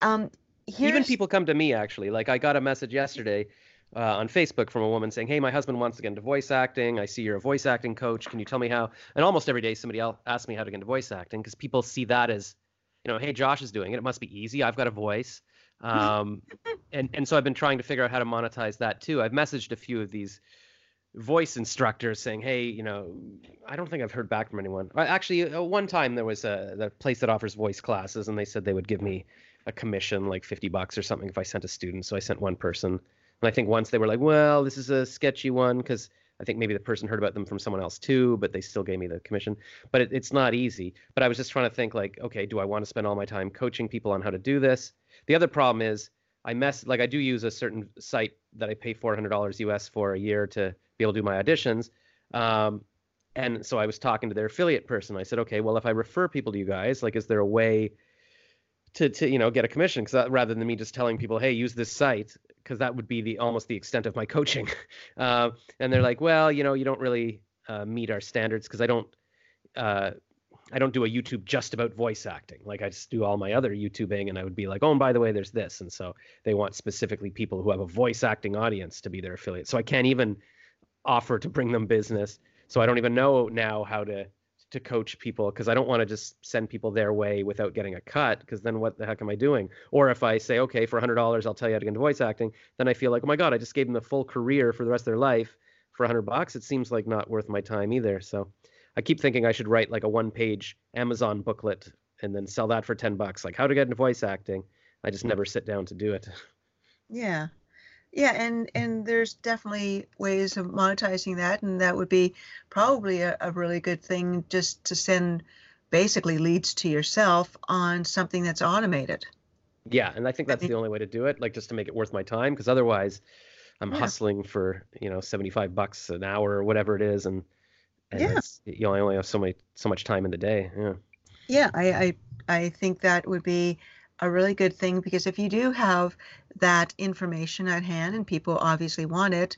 um, even people come to me actually like i got a message yesterday uh, on Facebook from a woman saying, "Hey, my husband wants to get into voice acting. I see you're a voice acting coach. Can you tell me how?" And almost every day, somebody else asks me how to get into voice acting because people see that as, you know, "Hey, Josh is doing it. It must be easy. I've got a voice." Um, and and so I've been trying to figure out how to monetize that too. I've messaged a few of these voice instructors saying, "Hey, you know, I don't think I've heard back from anyone." Actually, uh, one time there was a the place that offers voice classes, and they said they would give me a commission, like fifty bucks or something, if I sent a student. So I sent one person, and I think once they were like, "Well, this is a sketchy one," because I think maybe the person heard about them from someone else too, but they still gave me the commission. But it, it's not easy. But I was just trying to think, like, okay, do I want to spend all my time coaching people on how to do this? The other problem is. I mess like I do use a certain site that I pay four hundred dollars US for a year to be able to do my auditions. Um, and so I was talking to their affiliate person. I said, okay, well, if I refer people to you guys, like, is there a way to, to you know, get a commission? Because rather than me just telling people, hey, use this site, because that would be the almost the extent of my coaching. Uh, and they're like, well, you know, you don't really uh, meet our standards because I don't. Uh, I don't do a YouTube just about voice acting. Like I just do all my other YouTubing, and I would be like, oh, and by the way, there's this, and so they want specifically people who have a voice acting audience to be their affiliate. So I can't even offer to bring them business. So I don't even know now how to to coach people because I don't want to just send people their way without getting a cut because then what the heck am I doing? Or if I say, okay, for $100, I'll tell you how to get into voice acting, then I feel like, oh my God, I just gave them the full career for the rest of their life for 100 bucks. It seems like not worth my time either. So I keep thinking I should write like a one page Amazon booklet and then sell that for 10 bucks, like how to get into voice acting. I just hmm. never sit down to do it. Yeah. Yeah, and and there's definitely ways of monetizing that, and that would be probably a, a really good thing just to send basically leads to yourself on something that's automated. Yeah, and I think that's the only way to do it, like just to make it worth my time, because otherwise, I'm Yeah. hustling for you know 75 bucks an hour or whatever it is, and and Yeah. you know I only have so many so much time in the day. Yeah. Yeah, I, I I think that would be a really good thing because if you do have that information at hand and people obviously want it,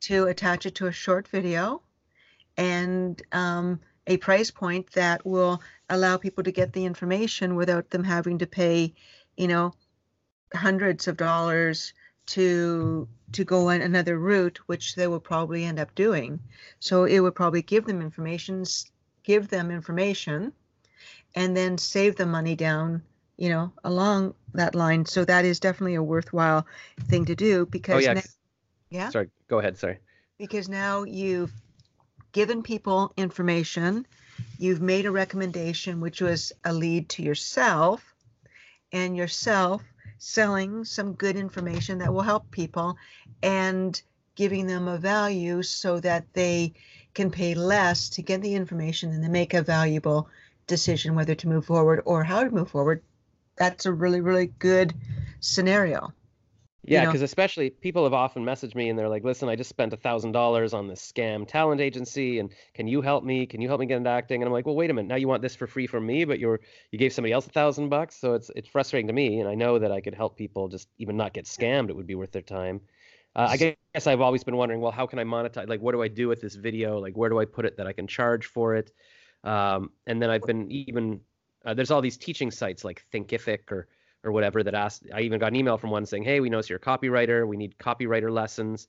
to attach it to a short video and um, a price point that will allow people to get the information without them having to pay, you know, hundreds of dollars to to go on another route, which they will probably end up doing. So it would probably give them information, give them information and then save the money down, you know, along that line. So that is definitely a worthwhile thing to do Oh because yeah. now, yeah, Sorry. Go ahead. Sorry. because now you've given people information, you've made a recommendation which was a lead to yourself and yourself selling some good information that will help people and giving them a value so that they can pay less to get the information and then make a valuable decision whether to move forward or how to move forward. That's a really, really good scenario. Yeah, know- because especially people have often messaged me and they're like, "Listen, I just spent a thousand dollars on this scam talent agency, and can you help me? Can you help me get into acting?" And I'm like, "Well, wait a minute. Now you want this for free from me, but you're you gave somebody else a thousand bucks, so it's it's frustrating to me. And I know that I could help people just even not get scammed. It would be worth their time. Uh, I guess I've always been wondering, well, how can I monetize? Like, what do I do with this video? Like, where do I put it that I can charge for it? Um, and then I've been even uh, there's all these teaching sites like Thinkific or or whatever that asked I even got an email from one saying, "Hey, we notice you're a copywriter. We need copywriter lessons."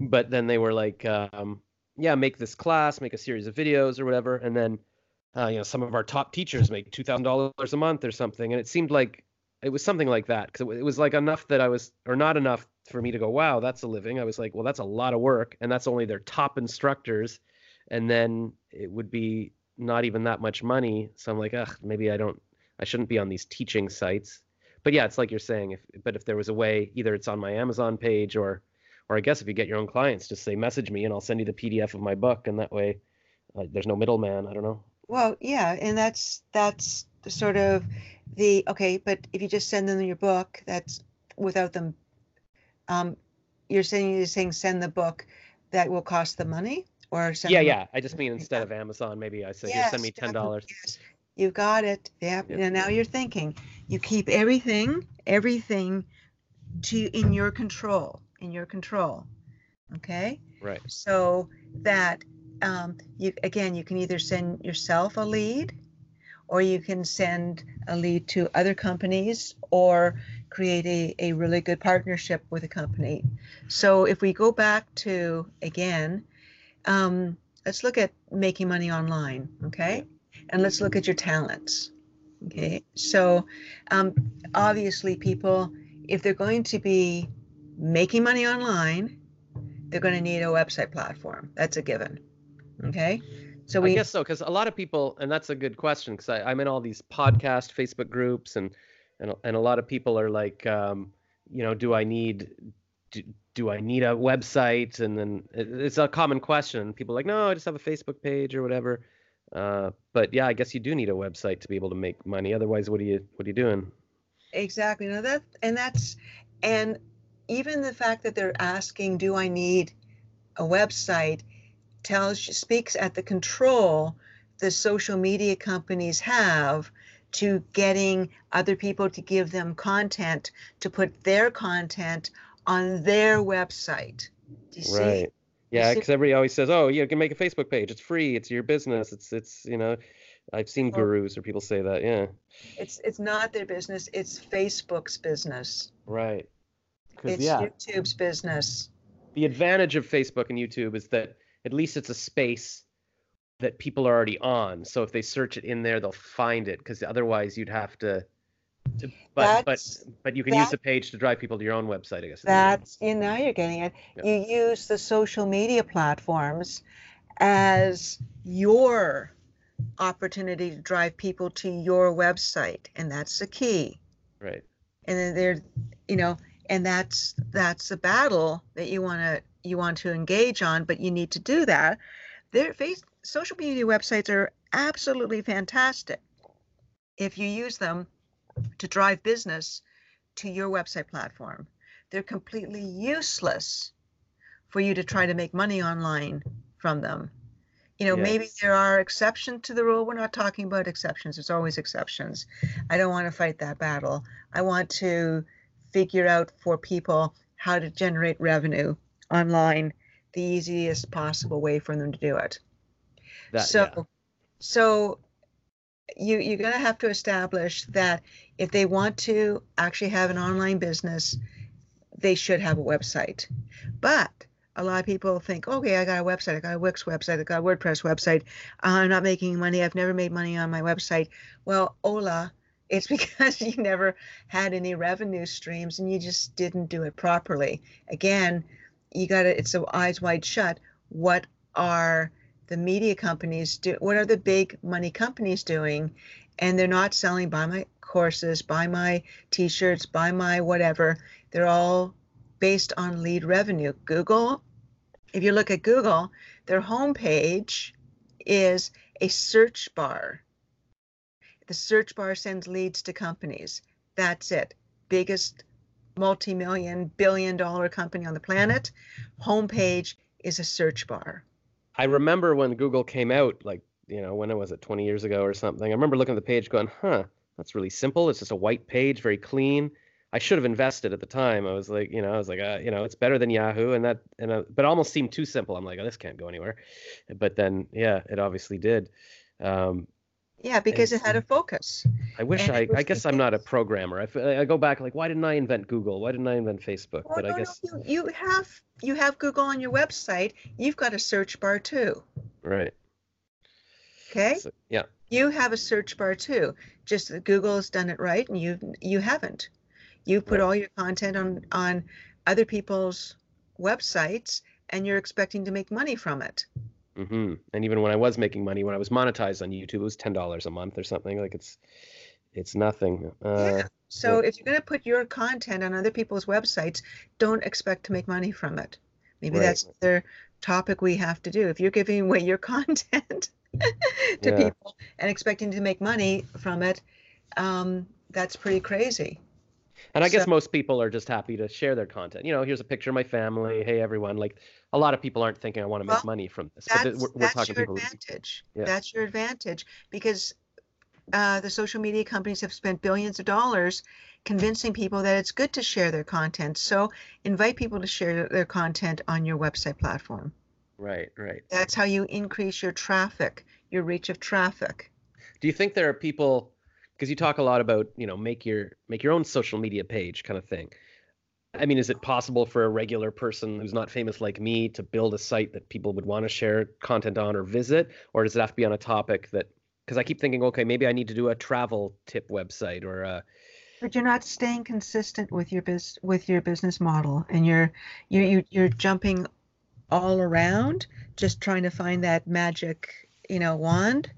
But then they were like, um, "Yeah, make this class, make a series of videos or whatever." And then uh, you know, some of our top teachers make $2,000 a month or something, and it seemed like it was something like that because it, it was like enough that I was or not enough for me to go, "Wow, that's a living." I was like, "Well, that's a lot of work." And that's only their top instructors. And then it would be not even that much money. So I'm like, "Ugh, maybe I don't I shouldn't be on these teaching sites." but yeah, it's like you're saying. If but if there was a way, either it's on my Amazon page or, or I guess if you get your own clients, just say message me and I'll send you the PDF of my book, and that way, uh, there's no middleman. I don't know. Well, yeah, and that's that's sort of the okay, but if you just send them your book, that's without them. Um, you're saying you're saying send the book that will cost the money, or send Yeah, yeah. I just mean instead of Amazon, maybe I say here, send me ten dollars. yes. You got it. Yeah. Yeah. Now, now you're thinking. You keep everything, everything, to in your control. In your control. Okay. Right. so that um, you again you can either send yourself a lead or you can send a lead to other companies or create a, a really good partnership with a company so if we go back to again um, let's look at making money online okay and let's look at your talents okay so um, obviously people if they're going to be making money online they're going to need a website platform. That's a given. Okay. So we I guess so, because a lot of people, and that's a good question, because I'm in all these podcast, Facebook groups, and and a- and a lot of people are like, um, you know, do I need do, do I need a website? And then it's a common question. People are like, no, I just have a Facebook page or whatever. Uh, but yeah, I guess you do need a website to be able to make money. Otherwise, what are you what are you doing? exactly no that and that's and even the fact that they're asking, do I need a website, tells speaks at the control the social media companies have to getting other people to give them content to put their content on their website. Do you see? Right. Yeah, because everybody always says, "Oh, you can make a Facebook page. It's free. It's your business. It's it's you know." I've seen Well- gurus or people say that. Yeah. It's it's not their business, it's Facebook's business. Right. It's yeah, YouTube's business. the advantage of Facebook and YouTube is that at least it's a space that people are already on. So if they search it in there, they'll find it. Because otherwise, you'd have to. To but That's- but but you can use the page to drive people to your own website. I guess. That's you now you're getting it. Yeah. You use the social media platforms as your opportunity to drive people to your website, and that's the key. right. And then there, you know, and that's that's the battle that you want to you want to engage on but you need to do that their face social media websites are absolutely fantastic if you use them to drive business to your website platform they're completely useless for you to try to make money online from them you know yes. maybe there are exceptions to the rule we're not talking about exceptions there's always exceptions i don't want to fight that battle i want to figure out for people how to generate revenue online the easiest possible way for them to do it. That, so, yeah. so you you're going to have to establish that if they want to actually have an online business, they should have a website. But a lot of people think, okay, I got a website, I got a Wix website, I got a WordPress website. Uh, I'm not making money. I've never made money on my website. Well, Ola, it's because you never had any revenue streams and you just didn't do it properly. Again, you got to, it's so eyes wide shut. What are the media companies do? What are the big money companies doing? And they're not selling buy my courses, buy my t shirts, buy my whatever. They're all based on lead revenue. Google, if you look at Google, their homepage is a search bar the search bar sends leads to companies. That's it. Biggest multi-million billion dollar company on the planet. Homepage is a search bar. I remember when Google came out, like, you know, when was it 20 years ago or something. I remember looking at the page going, huh, that's really simple. It's just a white page, very clean. I should have invested at the time. I was like, you know, I was like, uh, you know, it's better than Yahoo, and that, and uh, but almost seemed too simple. I'm like, oh, this can't go anywhere. But then, yeah, it obviously did. Um, yeah, because it had a focus. I wish I. I guess I'm not a programmer. I, I go back like, why didn't I invent Google? Why didn't I invent Facebook? Well, but no, I guess no, you, you have you have Google on your website. You've got a search bar too. Right. Okay. So, yeah. You have a search bar too. Just that Google has done it right, and you you haven't. You put right. all your content on on other people's websites, and you're expecting to make money from it. Mm-hmm. And even when I was making money, when I was monetized on YouTube, it was ten dollars a month or something. Like it's, it's nothing. Uh, yeah. So yeah. if you're going to put your content on other people's websites, don't expect to make money from it. Maybe right. that's the topic we have to do. If you're giving away your content to yeah. people and expecting to make money from it, um, that's pretty crazy. And I guess most people are just happy to share their content. You know, here's a picture of my family. Hey, everyone. Like a lot of people aren't thinking I want to make well, money from this. That's, we're, we're that's talking your people advantage. Yeah. That's your advantage because uh, the social media companies have spent billions of dollars convincing people that it's good to share their content. So invite people to share their content on your website platform. Right, right. That's how you increase your traffic, your reach of traffic. Do you think there are people because you talk a lot about you know make your make your own social media page kind of thing. I mean is it possible for a regular person who's not famous like me to build a site that people would want to share content on or visit? Or does it have to be on a topic that because i keep thinking okay maybe i need to do a travel tip website or a but you're not staying consistent with your biz with your business model and you're you you you're jumping all around just trying to find that magic you know wand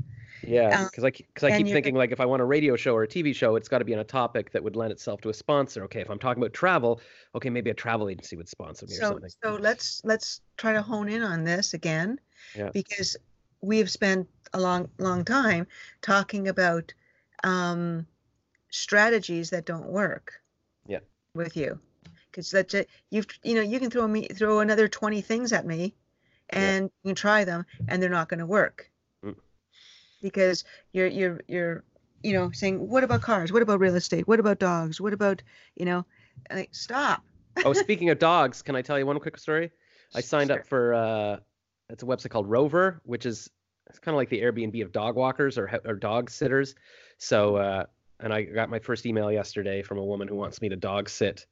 yeah, because um, I because I keep thinking like if I want a radio show or a TV show, it's got to be on a topic that would lend itself to a sponsor. Okay, if I'm talking about travel, okay, maybe a travel agency would sponsor me so, or something. So let's let's try to hone in on this again, yeah. because we have spent a long long time talking about um, strategies that don't work. Yeah. With you, because that you've you know you can throw me throw another twenty things at me, and yeah. you can try them, and they're not going to work because you're you're you're you know saying what about cars? What about real estate? What about dogs? What about you know like, stop. Oh speaking of dogs can i tell you one quick story? I signed sure. up for uh it's a website called rover which is it's kind of like the airbnb of dog walkers or, or dog sitters. So uh and i got my first email yesterday from a woman who wants me to dog sit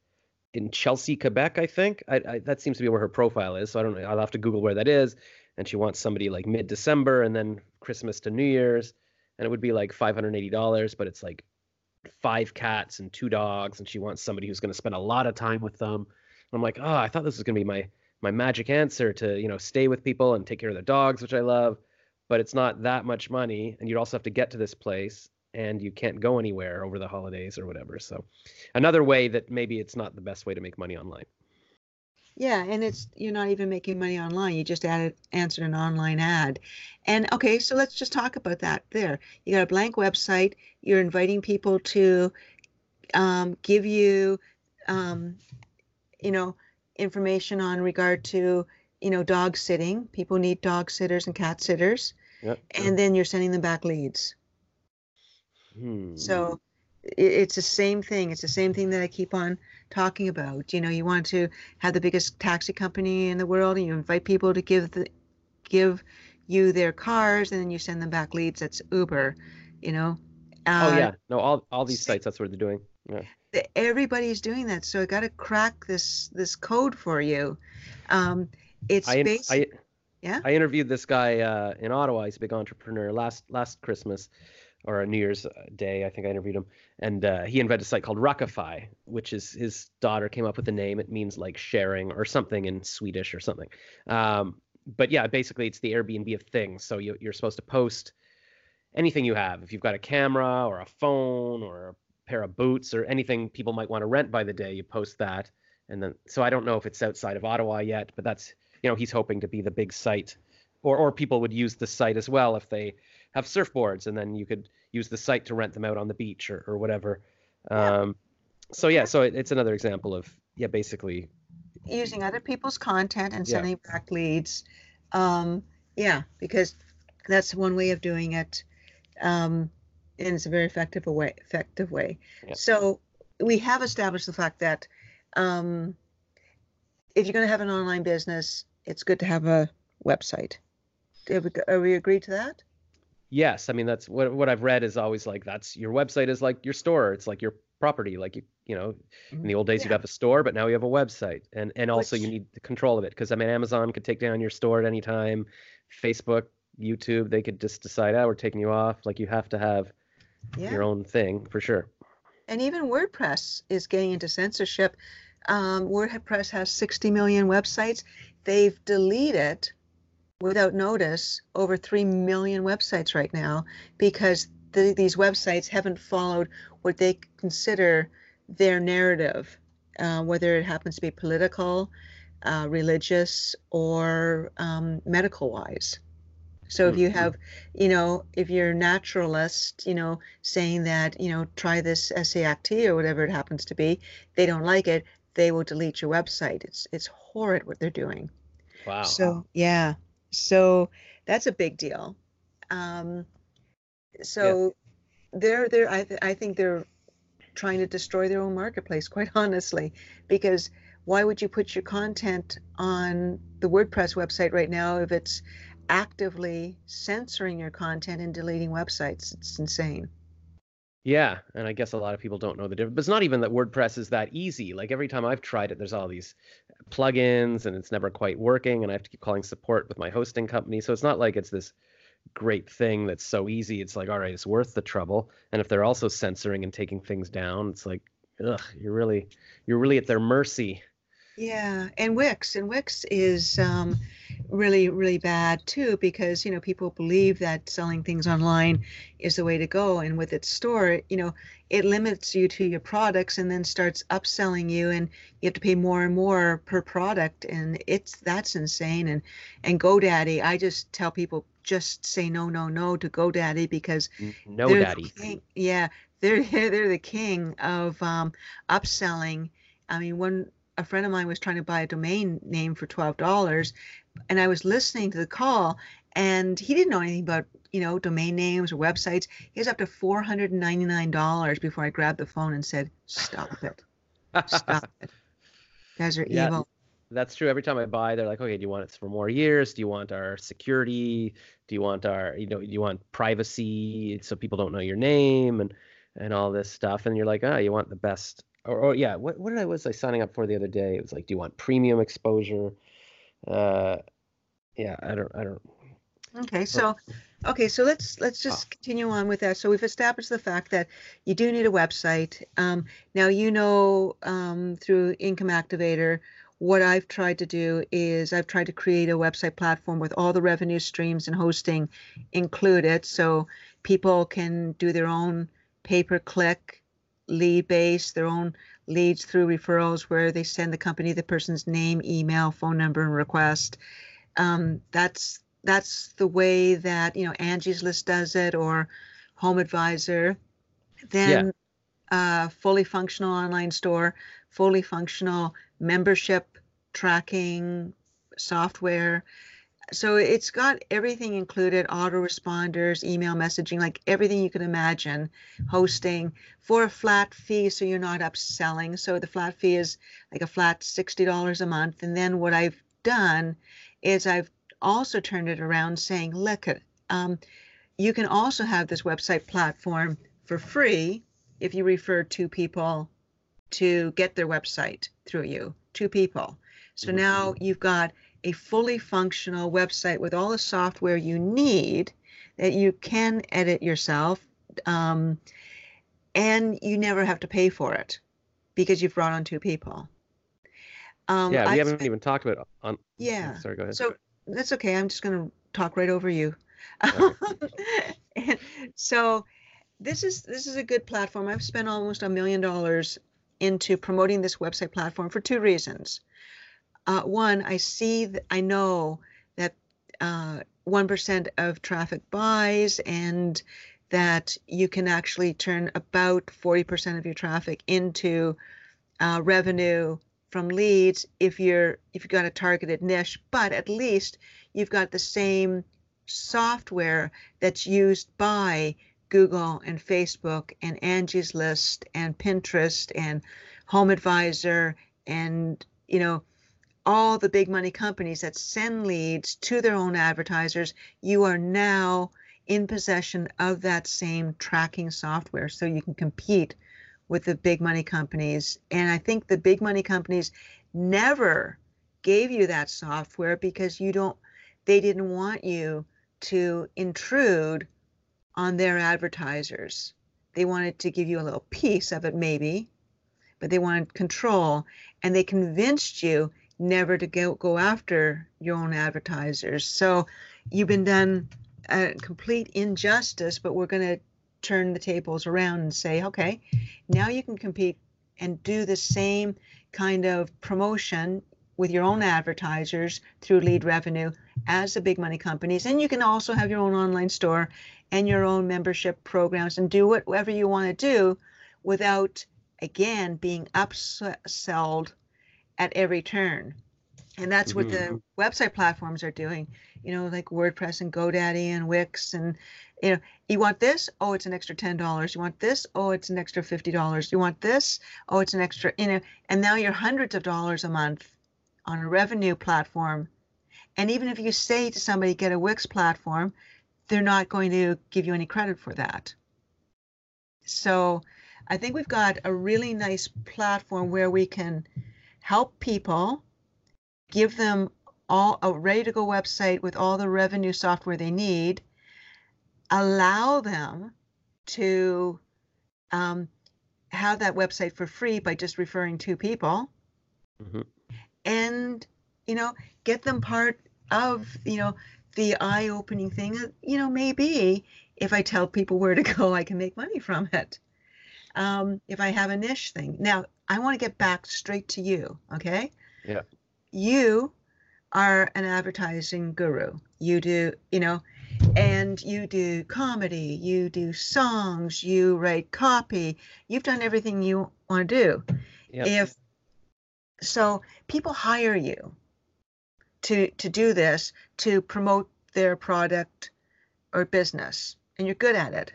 in chelsea quebec i think. I, I, that seems to be where her profile is so i don't know i'll have to google where that is and she wants somebody like mid December and then Christmas to New Year's, and it would be like five hundred eighty dollars, but it's like five cats and two dogs, and she wants somebody who's going to spend a lot of time with them. And I'm like, oh, I thought this was going to be my my magic answer to you know stay with people and take care of their dogs, which I love, but it's not that much money, and you'd also have to get to this place, and you can't go anywhere over the holidays or whatever. So, another way that maybe it's not the best way to make money online. Yeah, and it's you're not even making money online. You just added answered an online ad. And okay, so let's just talk about that there. You got a blank website, you're inviting people to um, give you um, you know, information on regard to, you know, dog sitting. People need dog sitters and cat sitters. Yep. And then you're sending them back leads. Hmm. So it's the same thing. It's the same thing that I keep on talking about. You know, you want to have the biggest taxi company in the world, and you invite people to give the give you their cars, and then you send them back leads. That's Uber. You know. Uh, oh yeah, no, all all these sites. That's what they're doing. Yeah. Everybody's doing that, so I got to crack this this code for you. Um, it's I, based. I, yeah. I interviewed this guy uh, in Ottawa. He's a big entrepreneur. Last last Christmas, or New Year's uh, Day, I think I interviewed him, and uh, he invented a site called Ruckify, which is his daughter came up with the name. It means like sharing or something in Swedish or something. Um, but yeah, basically it's the Airbnb of things. So you, you're supposed to post anything you have. If you've got a camera or a phone or a pair of boots or anything people might want to rent by the day, you post that. And then, so I don't know if it's outside of Ottawa yet, but that's, you know, he's hoping to be the big site or, or people would use the site as well if they have surfboards and then you could use the site to rent them out on the beach or, or whatever. Yeah. Um, so yeah, so it, it's another example of yeah, basically using other people's content and sending yeah. back leads. Um, yeah, because that's one way of doing it, um, and it's a very effective way. Effective way. Yeah. So we have established the fact that um, if you're going to have an online business, it's good to have a website. Are we, are we agreed to that? Yes i mean that's what what i've read is always like that's your website is like your store it's like your property like you you know in the old days yeah. you'd have a store but now you have a website and and also Which... you need the control of it because i mean amazon could take down your store at any time facebook youtube they could just decide oh we're taking you off like you have to have yeah. your own thing for sure and even wordpress is getting into censorship um, wordpress has 60 million websites they've deleted without notice over 3 million websites right now because the, these websites haven't followed what they consider their narrative, uh, whether it happens to be political, uh, religious, or um, medical wise. So if you mm-hmm. have, you know, if you're a naturalist, you know, saying that, you know, try this SACT or whatever it happens to be, they don't like it, they will delete your website. It's it's horrid what they're doing. Wow. So yeah. So that's a big deal. Um, so yeah. they're they're I, th- I think they're trying to destroy their own marketplace, quite honestly, because why would you put your content on the WordPress website right now if it's actively censoring your content and deleting websites? It's insane. Yeah, and I guess a lot of people don't know the difference. But it's not even that WordPress is that easy. Like every time I've tried it, there's all these plugins and it's never quite working and I have to keep calling support with my hosting company. So it's not like it's this great thing that's so easy. It's like, all right, it's worth the trouble. And if they're also censoring and taking things down, it's like, ugh, you're really you're really at their mercy. Yeah, and Wix and Wix is um, really really bad too because you know people believe that selling things online is the way to go, and with its store, you know, it limits you to your products and then starts upselling you, and you have to pay more and more per product, and it's that's insane. And and GoDaddy, I just tell people just say no no no to GoDaddy because no daddy, the yeah, they're they're the king of um, upselling. I mean, one a friend of mine was trying to buy a domain name for twelve dollars, and I was listening to the call, and he didn't know anything about you know domain names or websites. He was up to four hundred and ninety nine dollars before I grabbed the phone and said, "Stop it, stop it." You guys are yeah, evil. That's true. Every time I buy, they're like, "Okay, do you want it for more years? Do you want our security? Do you want our you know do you want privacy so people don't know your name and and all this stuff?" And you're like, "Oh, you want the best or, or yeah, what what did I was I signing up for the other day? It was like, do you want premium exposure? Uh, yeah, I don't, I don't. Okay, so, okay, so let's let's just continue on with that. So we've established the fact that you do need a website. Um, now you know um, through Income Activator, what I've tried to do is I've tried to create a website platform with all the revenue streams and hosting included. So people can do their own pay per click lead base, their own leads through referrals where they send the company the person's name, email, phone number, and request. Um, that's that's the way that you know Angie's List does it or Home Advisor. Then yeah. uh, fully functional online store, fully functional membership tracking software so it's got everything included autoresponders email messaging like everything you can imagine hosting for a flat fee so you're not upselling. So the flat fee is like a flat $60 a month. And then what i've done is i've also turned it around saying look um, you can also have this website platform for free if you refer two people to get their website through you two people. So mm-hmm. now you've got a fully functional website with all the software you need that you can edit yourself um, and you never have to pay for it because you've brought on two people. Um, yeah we I, haven't even talked about on yeah. sorry go ahead. So that's okay. I'm just going to talk right over you. And so this is this is a good platform. I've spent almost a million dollars into promoting this website platform for two reasons uh, one, I see, that, I know that uh, 1% of traffic buys and that you can actually turn about 40% of your traffic into uh, revenue from leads if you're if you've got a targeted niche but at least you've got the same software that's used by Google and Facebook and Angie's List and Pinterest and Home Advisor and you know all the big money companies that send leads to their own advertisers, you are now in possession of that same tracking software so you can compete with the big money companies. And I think the big money companies never gave you that software because you don't they didn't want you to intrude on their advertisers. They wanted to give you a little piece of it maybe, but they wanted control and they convinced you never to go, go after your own advertisers. So you've been done a complete injustice, but we're going to turn the tables around and say, okay, now you can compete and do the same kind of promotion with your own advertisers through lead revenue as the big money companies. And you can also have your own online store and your own membership programs and do whatever you want to do without, again, being upsold at every turn. And that's what mm-hmm. the website platforms are doing, you know, like WordPress and GoDaddy and Wix. And, you know, you want this? Oh, it's an extra $10. You want this? Oh, it's an extra $50. You want this? Oh, it's an extra, you know, and now you're hundreds of dollars a month on a revenue platform. And even if you say to somebody, get a Wix platform, they're not going to give you any credit for that. So I think we've got a really nice platform where we can help people, give them all a ready to go website with all the revenue software they need, allow them to um, have that website for free by just referring two people, mm-hmm. and you know get them part of you know the eye-opening thing. You know maybe if I tell people where to go, I can make money from it. Um, if I have a niche thing. Now, I want to get back straight to you, okay? Yeah. You are an advertising guru. You do, you know, and you do comedy, you do songs, you write copy. You've done everything you want to do. Yep. If so, people hire you to to do this to promote their product or business, and you're good at it.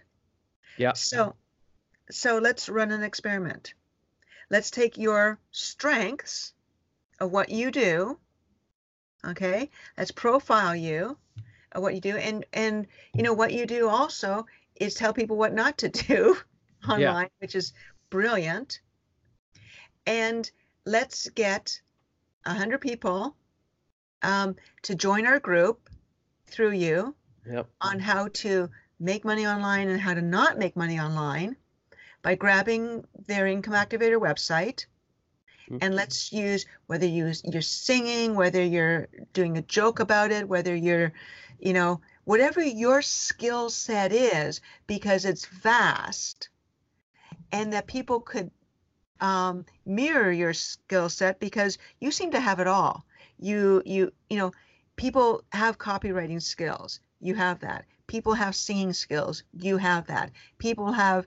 Yeah. So, so let's run an experiment let's take your strengths of what you do. Okay, let's profile you of what you do, and and you know what you do also is tell people what not to do online, yeah. which is brilliant. And let's get a hundred people um, to join our group through you yep. on how to make money online and how to not make money online by grabbing their income activator website mm-hmm. and let's use whether you you're singing whether you're doing a joke about it whether you're you know whatever your skill set is, because it's vast, and that people could um, mirror your skill set because you seem to have it all. You you you know, people have copywriting skills. You have that. People have singing skills. You have that. People have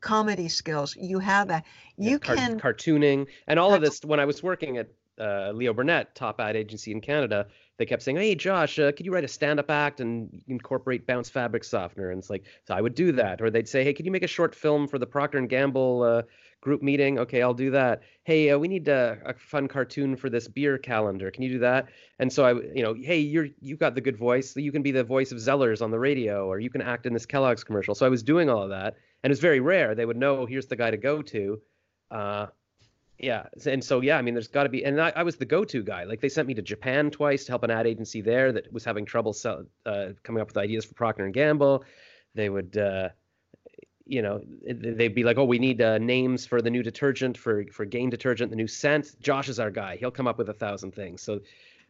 comedy skills. You have that. You yeah, can cartooning and all of this. When I was working at uh, Leo Burnett, top ad agency in Canada, they kept saying, "Hey, Josh, uh, could you write a stand-up act and incorporate bounce fabric softener?" And it's like, so I would do that. Or they'd say, "Hey, could you make a short film for the Procter and Gamble uh, group meeting? Okay, I'll do that. Hey, uh, we need a, a, fun cartoon for this beer calendar. Can you do that?" And so I, you know, hey, you're you've got the good voice. You can be the voice of Zellers on the radio, or you can act in this Kellogg's commercial. So I was doing all of that, and it's very rare. They would know here's the guy to go to. Uh, yeah, and so yeah, I mean, there's got to be, and I, I, was the go-to guy. Like they sent me to Japan twice to help an ad agency there that was having trouble sell, uh, coming up with ideas for Procter and Gamble. They would, uh, you know, they'd be like, "Oh, we need uh, names for the new detergent for for Gain detergent, the new scent." Josh is our guy. He'll come up with a thousand things. So,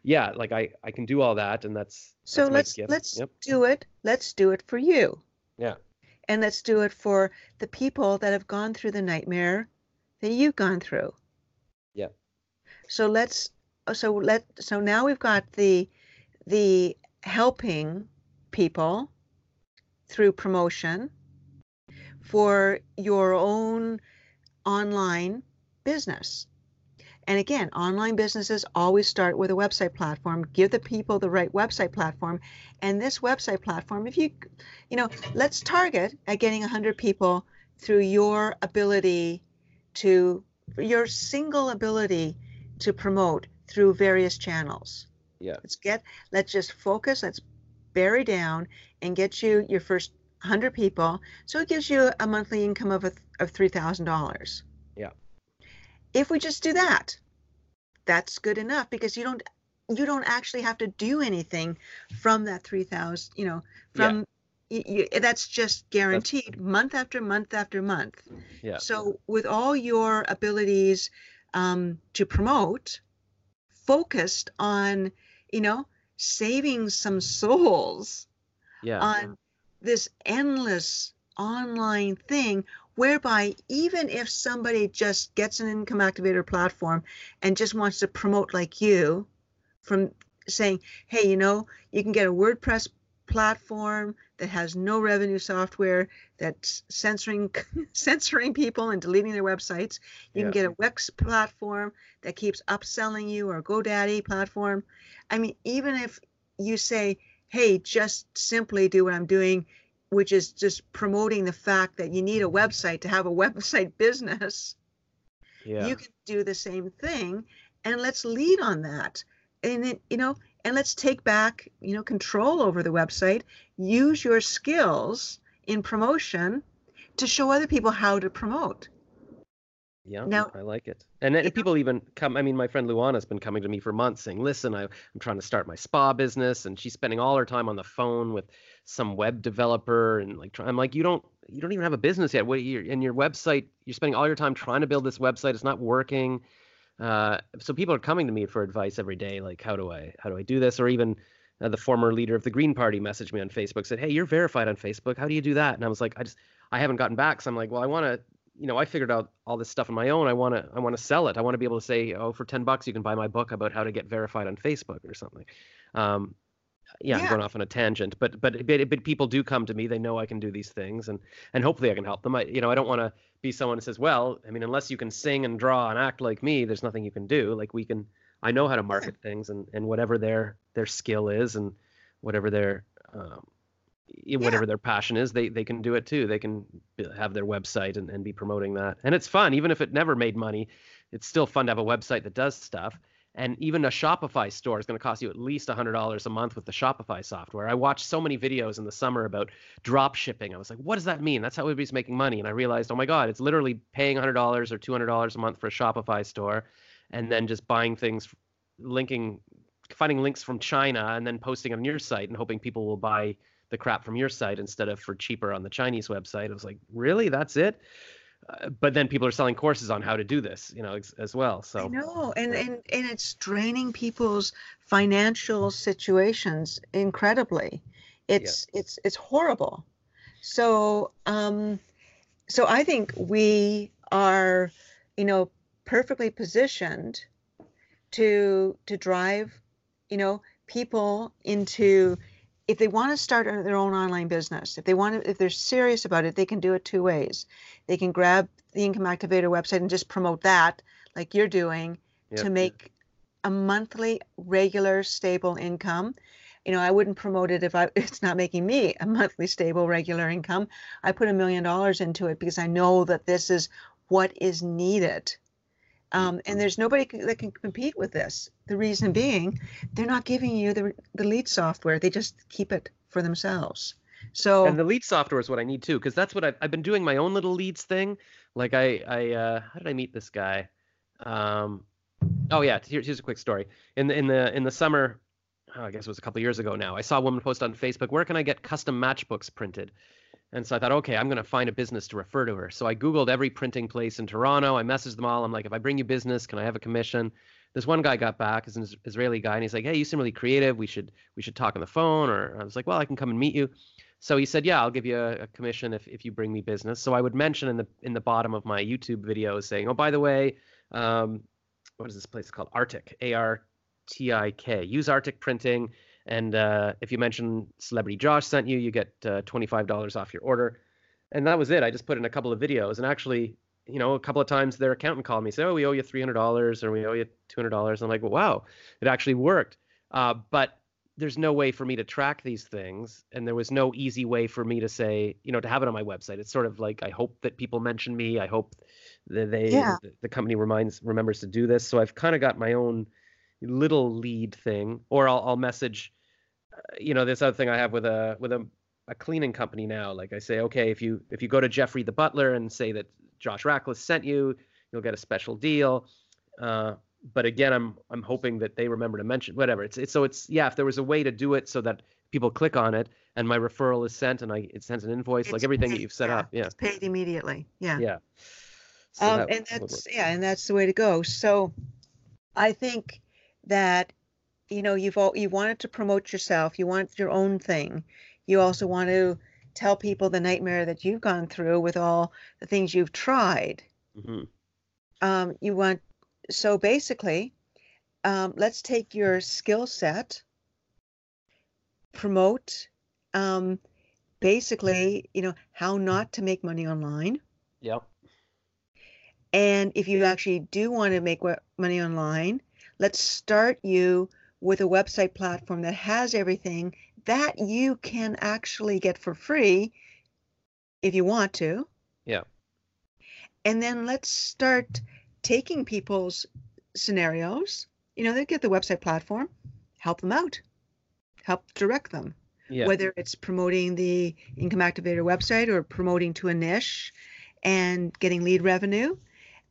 yeah, like I I can do all that, and that's so that's let's let's yep. do it. Let's do it for you. Yeah. And let's do it for the people that have gone through the nightmare that you've gone through. Yeah. So let's uh, so let so now we've got the the helping people through promotion for your own online business. And again, online businesses always start with a website platform. Give the people the right website platform. And this website platform, if you, you know, let's target at getting 100 people through your ability to your single ability to promote through various channels. Yeah. Let's get let's just focus, let's bury down and get you your first 100 people. So it gives you a monthly income of a, of $3,000. Yeah. If we just do that, that's good enough because you don't you don't actually have to do anything from that 3000 you know from you, that's just guaranteed that's, month after month after month. Yeah. So with all your abilities um, to promote, focused on you know saving some souls. Yeah. On this endless online thing whereby even if somebody just gets an income activator platform and just wants to promote like you from saying hey you know you can get a wordpress platform that has no revenue software that's censoring censoring people and deleting their websites. You yeah. can get a Wix platform that keeps upselling you or GoDaddy platform. I mean, even if you say, hey, just simply do what I'm doing, which is just promoting the fact that you need a website to have a website business. Yeah. You can do the same thing and let's lead on that. And it, you know, and let's take back you know control over the website use your skills in promotion to show other people how to promote yeah now, i like it and, and people even come i mean my friend luana's been coming to me for months saying listen I, i'm trying to start my spa business and she's spending all her time on the phone with some web developer and like i'm like you don't you don't even have a business yet what you're in your website you're spending all your time trying to build this website it's not working uh, so people are coming to me for advice every day, like how do I how do I do this? Or even uh, the former leader of the Green Party messaged me on Facebook, said, "Hey, you're verified on Facebook. How do you do that?" And I was like, I just I haven't gotten back. So I'm like, well, I want to, you know, I figured out all this stuff on my own. I want to I want to sell it. I want to be able to say, oh, for ten bucks you can buy my book about how to get verified on Facebook or something. Um, yeah, yeah, I'm going off on a tangent, but, but but but people do come to me. They know I can do these things, and and hopefully I can help them. I you know I don't want to be someone who says, well, I mean, unless you can sing and draw and act like me, there's nothing you can do. Like we can, I know how to market things, and and whatever their their skill is, and whatever their um, whatever yeah. their passion is, they they can do it too. They can have their website and, and be promoting that, and it's fun. Even if it never made money, it's still fun to have a website that does stuff and even a Shopify store is going to cost you at least $100 a month with the Shopify software. I watched so many videos in the summer about drop shipping. I was like, what does that mean? That's how everybody's making money. And I realized, oh my God, it's literally paying $100 or $200 a month for a Shopify store and then just buying things, linking, finding links from China and then posting on your site and hoping people will buy the crap from your site instead of for cheaper on the Chinese website. I was like, really? That's it? Uh, but then people are selling courses on how to do this, you know, as, as well. So I know, and and and it's draining people's financial situations incredibly. It's yeah. it's it's horrible. So um, so I think we are, you know, perfectly positioned to to drive, you know, people into if they want to start their own online business, if they want to, if they're serious about it, they can do it two ways. They can grab the Income Activator website and just promote that, like you're doing, yep. to make a monthly, regular, stable income. You know, I wouldn't promote it if I it's not making me a monthly, stable, regular income. I put a million dollars into it because I know that this is what is needed. Um, and there's nobody that can compete with this. The reason being, they're not giving you the, the lead software. They just keep it for themselves. So and the lead software is what I need too, because that's what I've, I've been doing my own little leads thing. Like I, I uh, how did I meet this guy? Um, oh yeah, here, here's a quick story. In the in the in the summer, oh, I guess it was a couple years ago now. I saw a woman post on Facebook, "Where can I get custom matchbooks printed?" And so I thought, okay, I'm going to find a business to refer to her. So I Googled every printing place in Toronto. I messaged them all. I'm like, if I bring you business, can I have a commission? This one guy got back, is an Israeli guy, and he's like, hey, you seem really creative. We should we should talk on the phone. Or I was like, well, I can come and meet you. So he said, yeah, I'll give you a, a commission if, if you bring me business. So I would mention in the in the bottom of my YouTube videos saying, oh, by the way, um, what is this place called? Artik, A R T I K. Use Artik printing and uh, if you mention Celebrity Josh sent you, you get uh, $25 off your order. And that was it. I just put in a couple of videos. And actually, you know, a couple of times their accountant called me, said, oh, we owe you $300 or we owe you $200. I'm like, well, wow, it actually worked. Uh, but there's no way for me to track these things. And there was no easy way for me to say, you know, to have it on my website. It's sort of like, I hope that people mention me. I hope that they, yeah. the, the company reminds, remembers to do this. So I've kind of got my own little lead thing, or I'll, I'll message you know, this other thing I have with a with a, a cleaning company now. Like I say, okay, if you if you go to Jeffrey the butler and say that Josh Rachlis sent you, you'll get a special deal. Uh, but again, I'm I'm hoping that they remember to mention whatever. It's it's so it's yeah. If there was a way to do it so that people click on it and my referral is sent and I it sends an invoice, it's like everything paid, that you've set yeah, up, yeah, it's paid immediately. Yeah. Yeah. So um, that, and that's yeah, and that's the way to go. So, I think that you know you've all you wanted to promote yourself you want your own thing. You also want to tell people the nightmare that you've gone through with all the things you've tried. Mm-hmm. um, you want so basically um, let's take your skill set promote um, basically you know how not to make money online. Yep. And if you actually do want to make money online let's start you with a website platform that has everything that you can actually get for free if you want to. Yeah. And then let's start taking people's scenarios. You know, they get the website platform, help them out, help direct them. Yeah. Whether it's promoting the Income Activator website or promoting to a niche and getting lead revenue.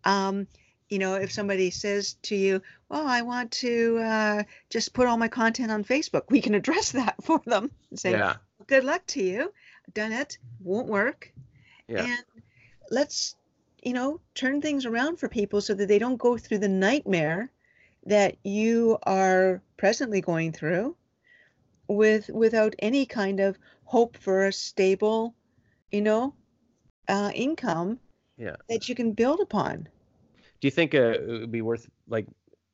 Um, you know, if somebody says to you, "Well, I want to uh, just put all my content on Facebook," we can address that for them and say, yeah. "Good luck to you. Done it. Won't work." Yeah. And let's, you know, turn things around for people so that they don't go through the nightmare that you are presently going through with without any kind of hope for a stable, you know, uh, income yeah. that you can build upon do you think uh, it would be worth like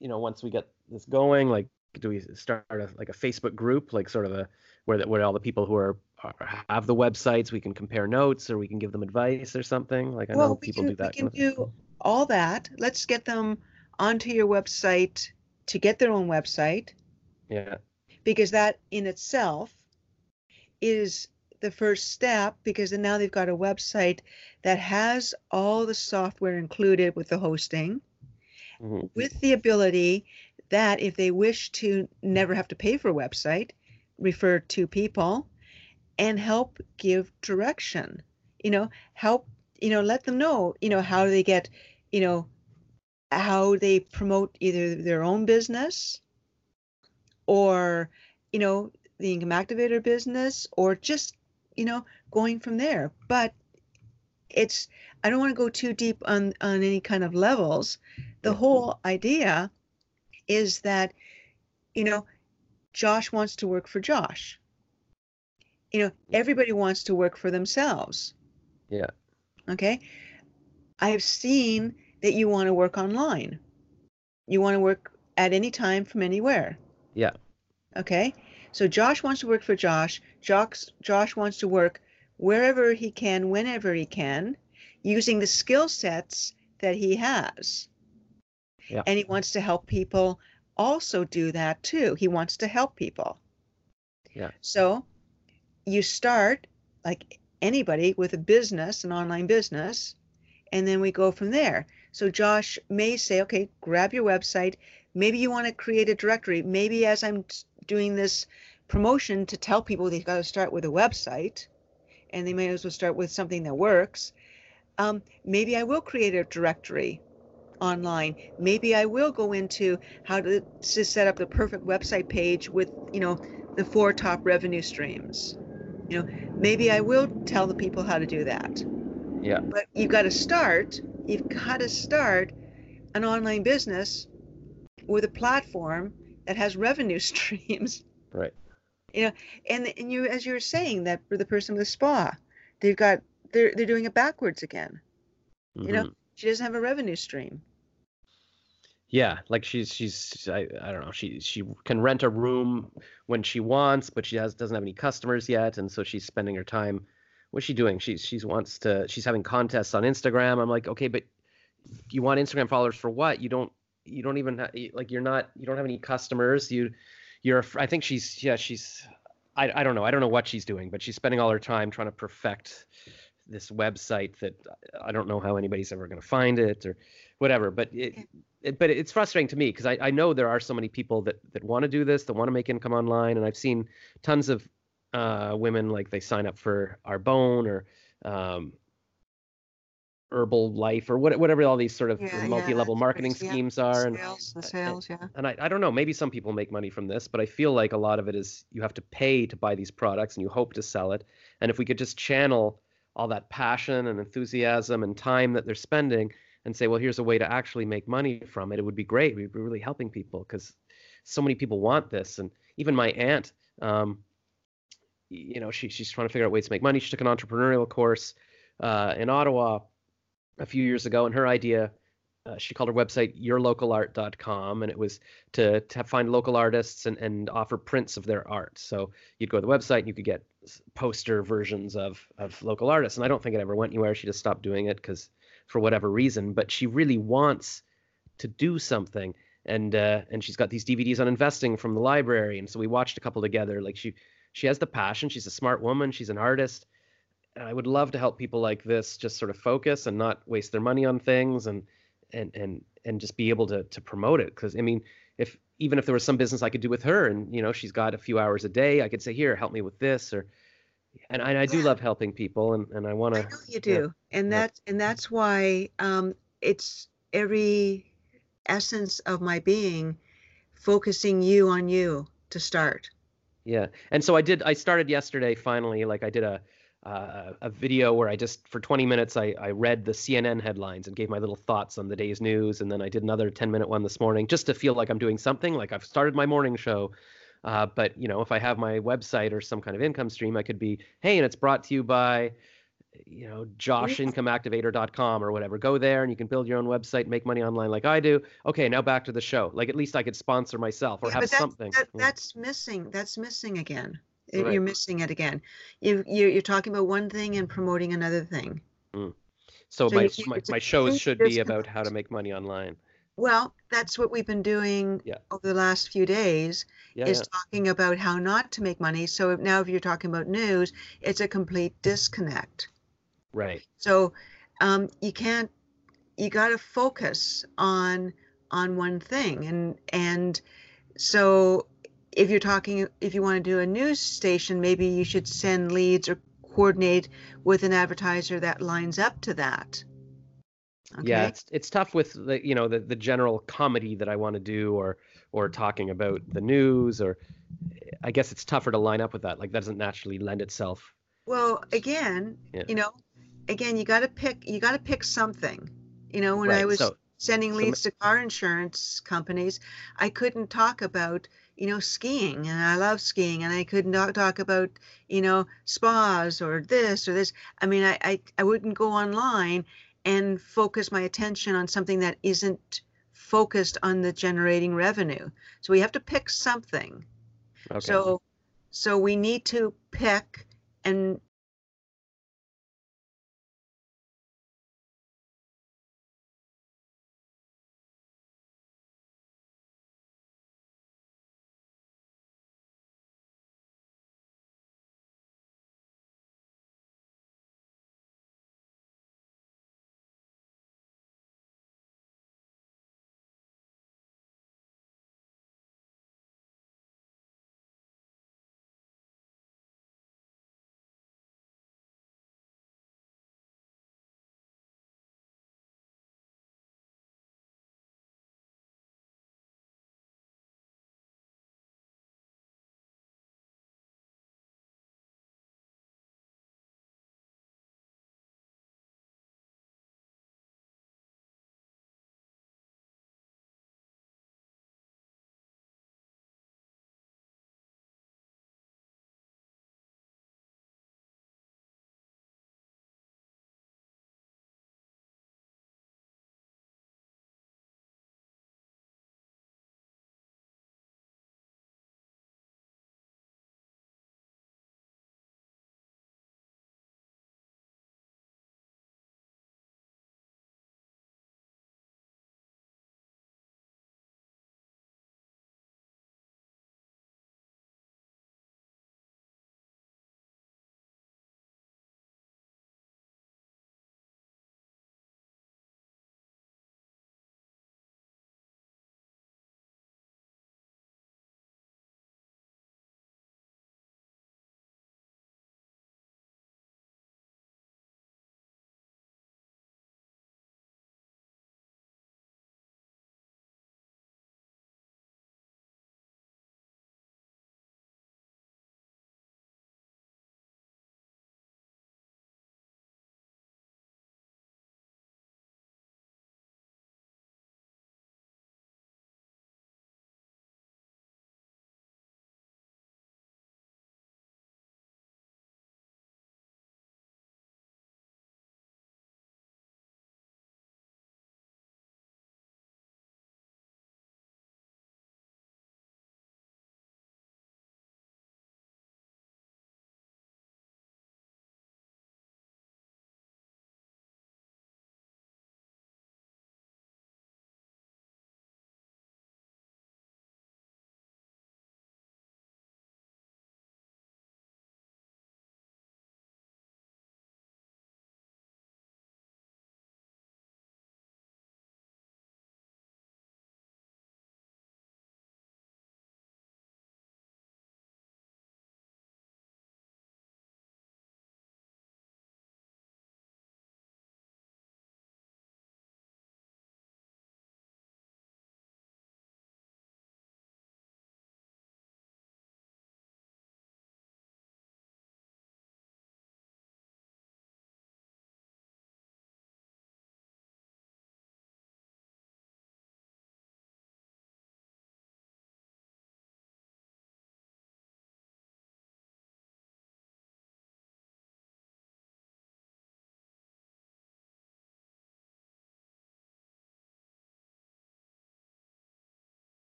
you know once we get this going like do we start a, like a facebook group like sort of a where where all the people who are, are, have the websites we can compare notes or we can give them advice or something? Like i well, know people can, do that we can do all that. Let's get them onto your website to get their own website. Yeah. Because that in itself is the first step because then now they've got a website that has all the software included with the hosting mm-hmm. with the ability that if they wish to never have to pay for a website refer to people and help give direction you know help you know let them know you know how they get you know how they promote either their own business or you know the income activator business or just you know, going from there. But it's I don't want to go too deep on on any kind of levels. The whole idea is that, you know, Josh wants to work for Josh. you know, everybody wants to work for themselves. Yeah. Okay. I've seen that you want to work online. You want to work at any time from anywhere. Yeah. Okay. So Josh wants to work for Josh. Josh Josh wants to work wherever he can, whenever he can, using the skill sets that he has. Yeah. And he wants to help people also do that too. He wants to help people. Yeah. So you start like anybody with a business, an online business, and then we go from there. So Josh may say, okay, grab your website. Maybe you want to create a directory. Maybe as I'm doing this promotion to tell people they've got to start with a website and they may as well start with something that works. Um, maybe I will create a directory online. Maybe I will go into how to, to set up the perfect website page with, you know, the four top revenue streams. You know, maybe I will tell the people how to do that. Yeah. But you've got to start, you've got to start an online business with a platform that has revenue streams. Right. You know, and and you as you're saying that for the person with the spa, they've got they're they're doing it backwards again. You know, Mhm. she doesn't have a revenue stream. Yeah, like she's she's I, I don't know she she can rent a room when she wants, but she has doesn't have any customers yet, and so she's spending her time. What's she doing? She's she's wants to she's having contests on Instagram. I'm like, okay, but you want Instagram followers for what? You don't you don't even ha- like you're not you don't have any customers. You you're I think she's yeah she's I I don't know I don't know what she's doing, but she's spending all her time trying to perfect this website that I don't know how anybody's ever going to find it or whatever. But it, it but it's frustrating to me because I, I know there are so many people that that want to do this, that want to make income online, and I've seen tons of uh, women like they sign up for Arbonne or um, Herbalife or what, whatever all these sort of Yeah, yeah, multi-level that's marketing yeah. schemes are, and Sales, the sales, yeah. and I, I don't know maybe some people make money from this but i feel like a lot of it is you have to pay to buy these products and you hope to sell it and if we could just channel all that passion and enthusiasm and time that they're spending and say well here's a way to actually make money from it it would be great we'd be really helping people because so many people want this and even my aunt um, you know she, she's trying to figure out ways to make money she took an entrepreneurial course uh, in ottawa a few years ago and her idea uh, she called her website yourlocalart.com and it was to, to find local artists and, and offer prints of their art. So you'd go to the website and you could get poster versions of of local artists and i don't think it ever went anywhere. She just stopped doing it because for whatever reason but she really wants to do something and uh, and she's got these dvds on investing from the library and so we watched a couple together. Like she she has the passion. She's a smart woman. She's an artist and i would love to help people like this just sort of focus and not waste their money on things and and and and just be able to to promote it because i mean if even if there was some business i could do with her and you know she's got a few hours a day i could say here help me with this or and i, I do love helping people and, and i want to you do, and yeah. that's and that's why um, it's every essence of my being focusing you on you to start. Yeah, and so I did. I started yesterday. Finally, like I did a uh, a video where I just for 20 minutes I I read the CNN headlines and gave my little thoughts on the day's news, and then I did another 10 minute one this morning just to feel like I'm doing something. Like I've started my morning show. Uh, but you know, if I have my website or some kind of income stream, I could be, hey, and it's brought to you by, you know, joshincomeactivator.com or whatever. Go there and you can build your own website, make money online like I do. Okay, now back to the show. Like at least I could sponsor myself or Yeah, have that's, something. That, Yeah. that's missing. That's missing again. Right. You're missing it again. You you you're talking about one thing and promoting another thing. So, So my you my, my shows should be about how to make money online. Well, that's what we've been doing Yeah. over the last few days Yeah, is yeah. talking about how not to make money. So if- now if you're talking about news, it's a complete disconnect. right. So um, you can't. You got to focus on on one thing, and and so if you're talking, if you want to do a news station, maybe you should send leads or coordinate with an advertiser that lines up to that. Yeah, it's it's tough with the you know the the general comedy that I want to do or or talking about the news or I guess it's tougher to line up with that. Like that doesn't naturally lend itself. Well, again, Yeah. you know, again, you got to pick. You got to pick something. You know, when I was so sending So leads to car insurance companies, I couldn't talk about, you know, skiing and I love skiing and I could not talk about, you know, spas or this or this. I mean, I, I, I wouldn't go online and focus my attention on something that isn't focused on the generating revenue. So we have to pick something. Okay. So so we need to pick and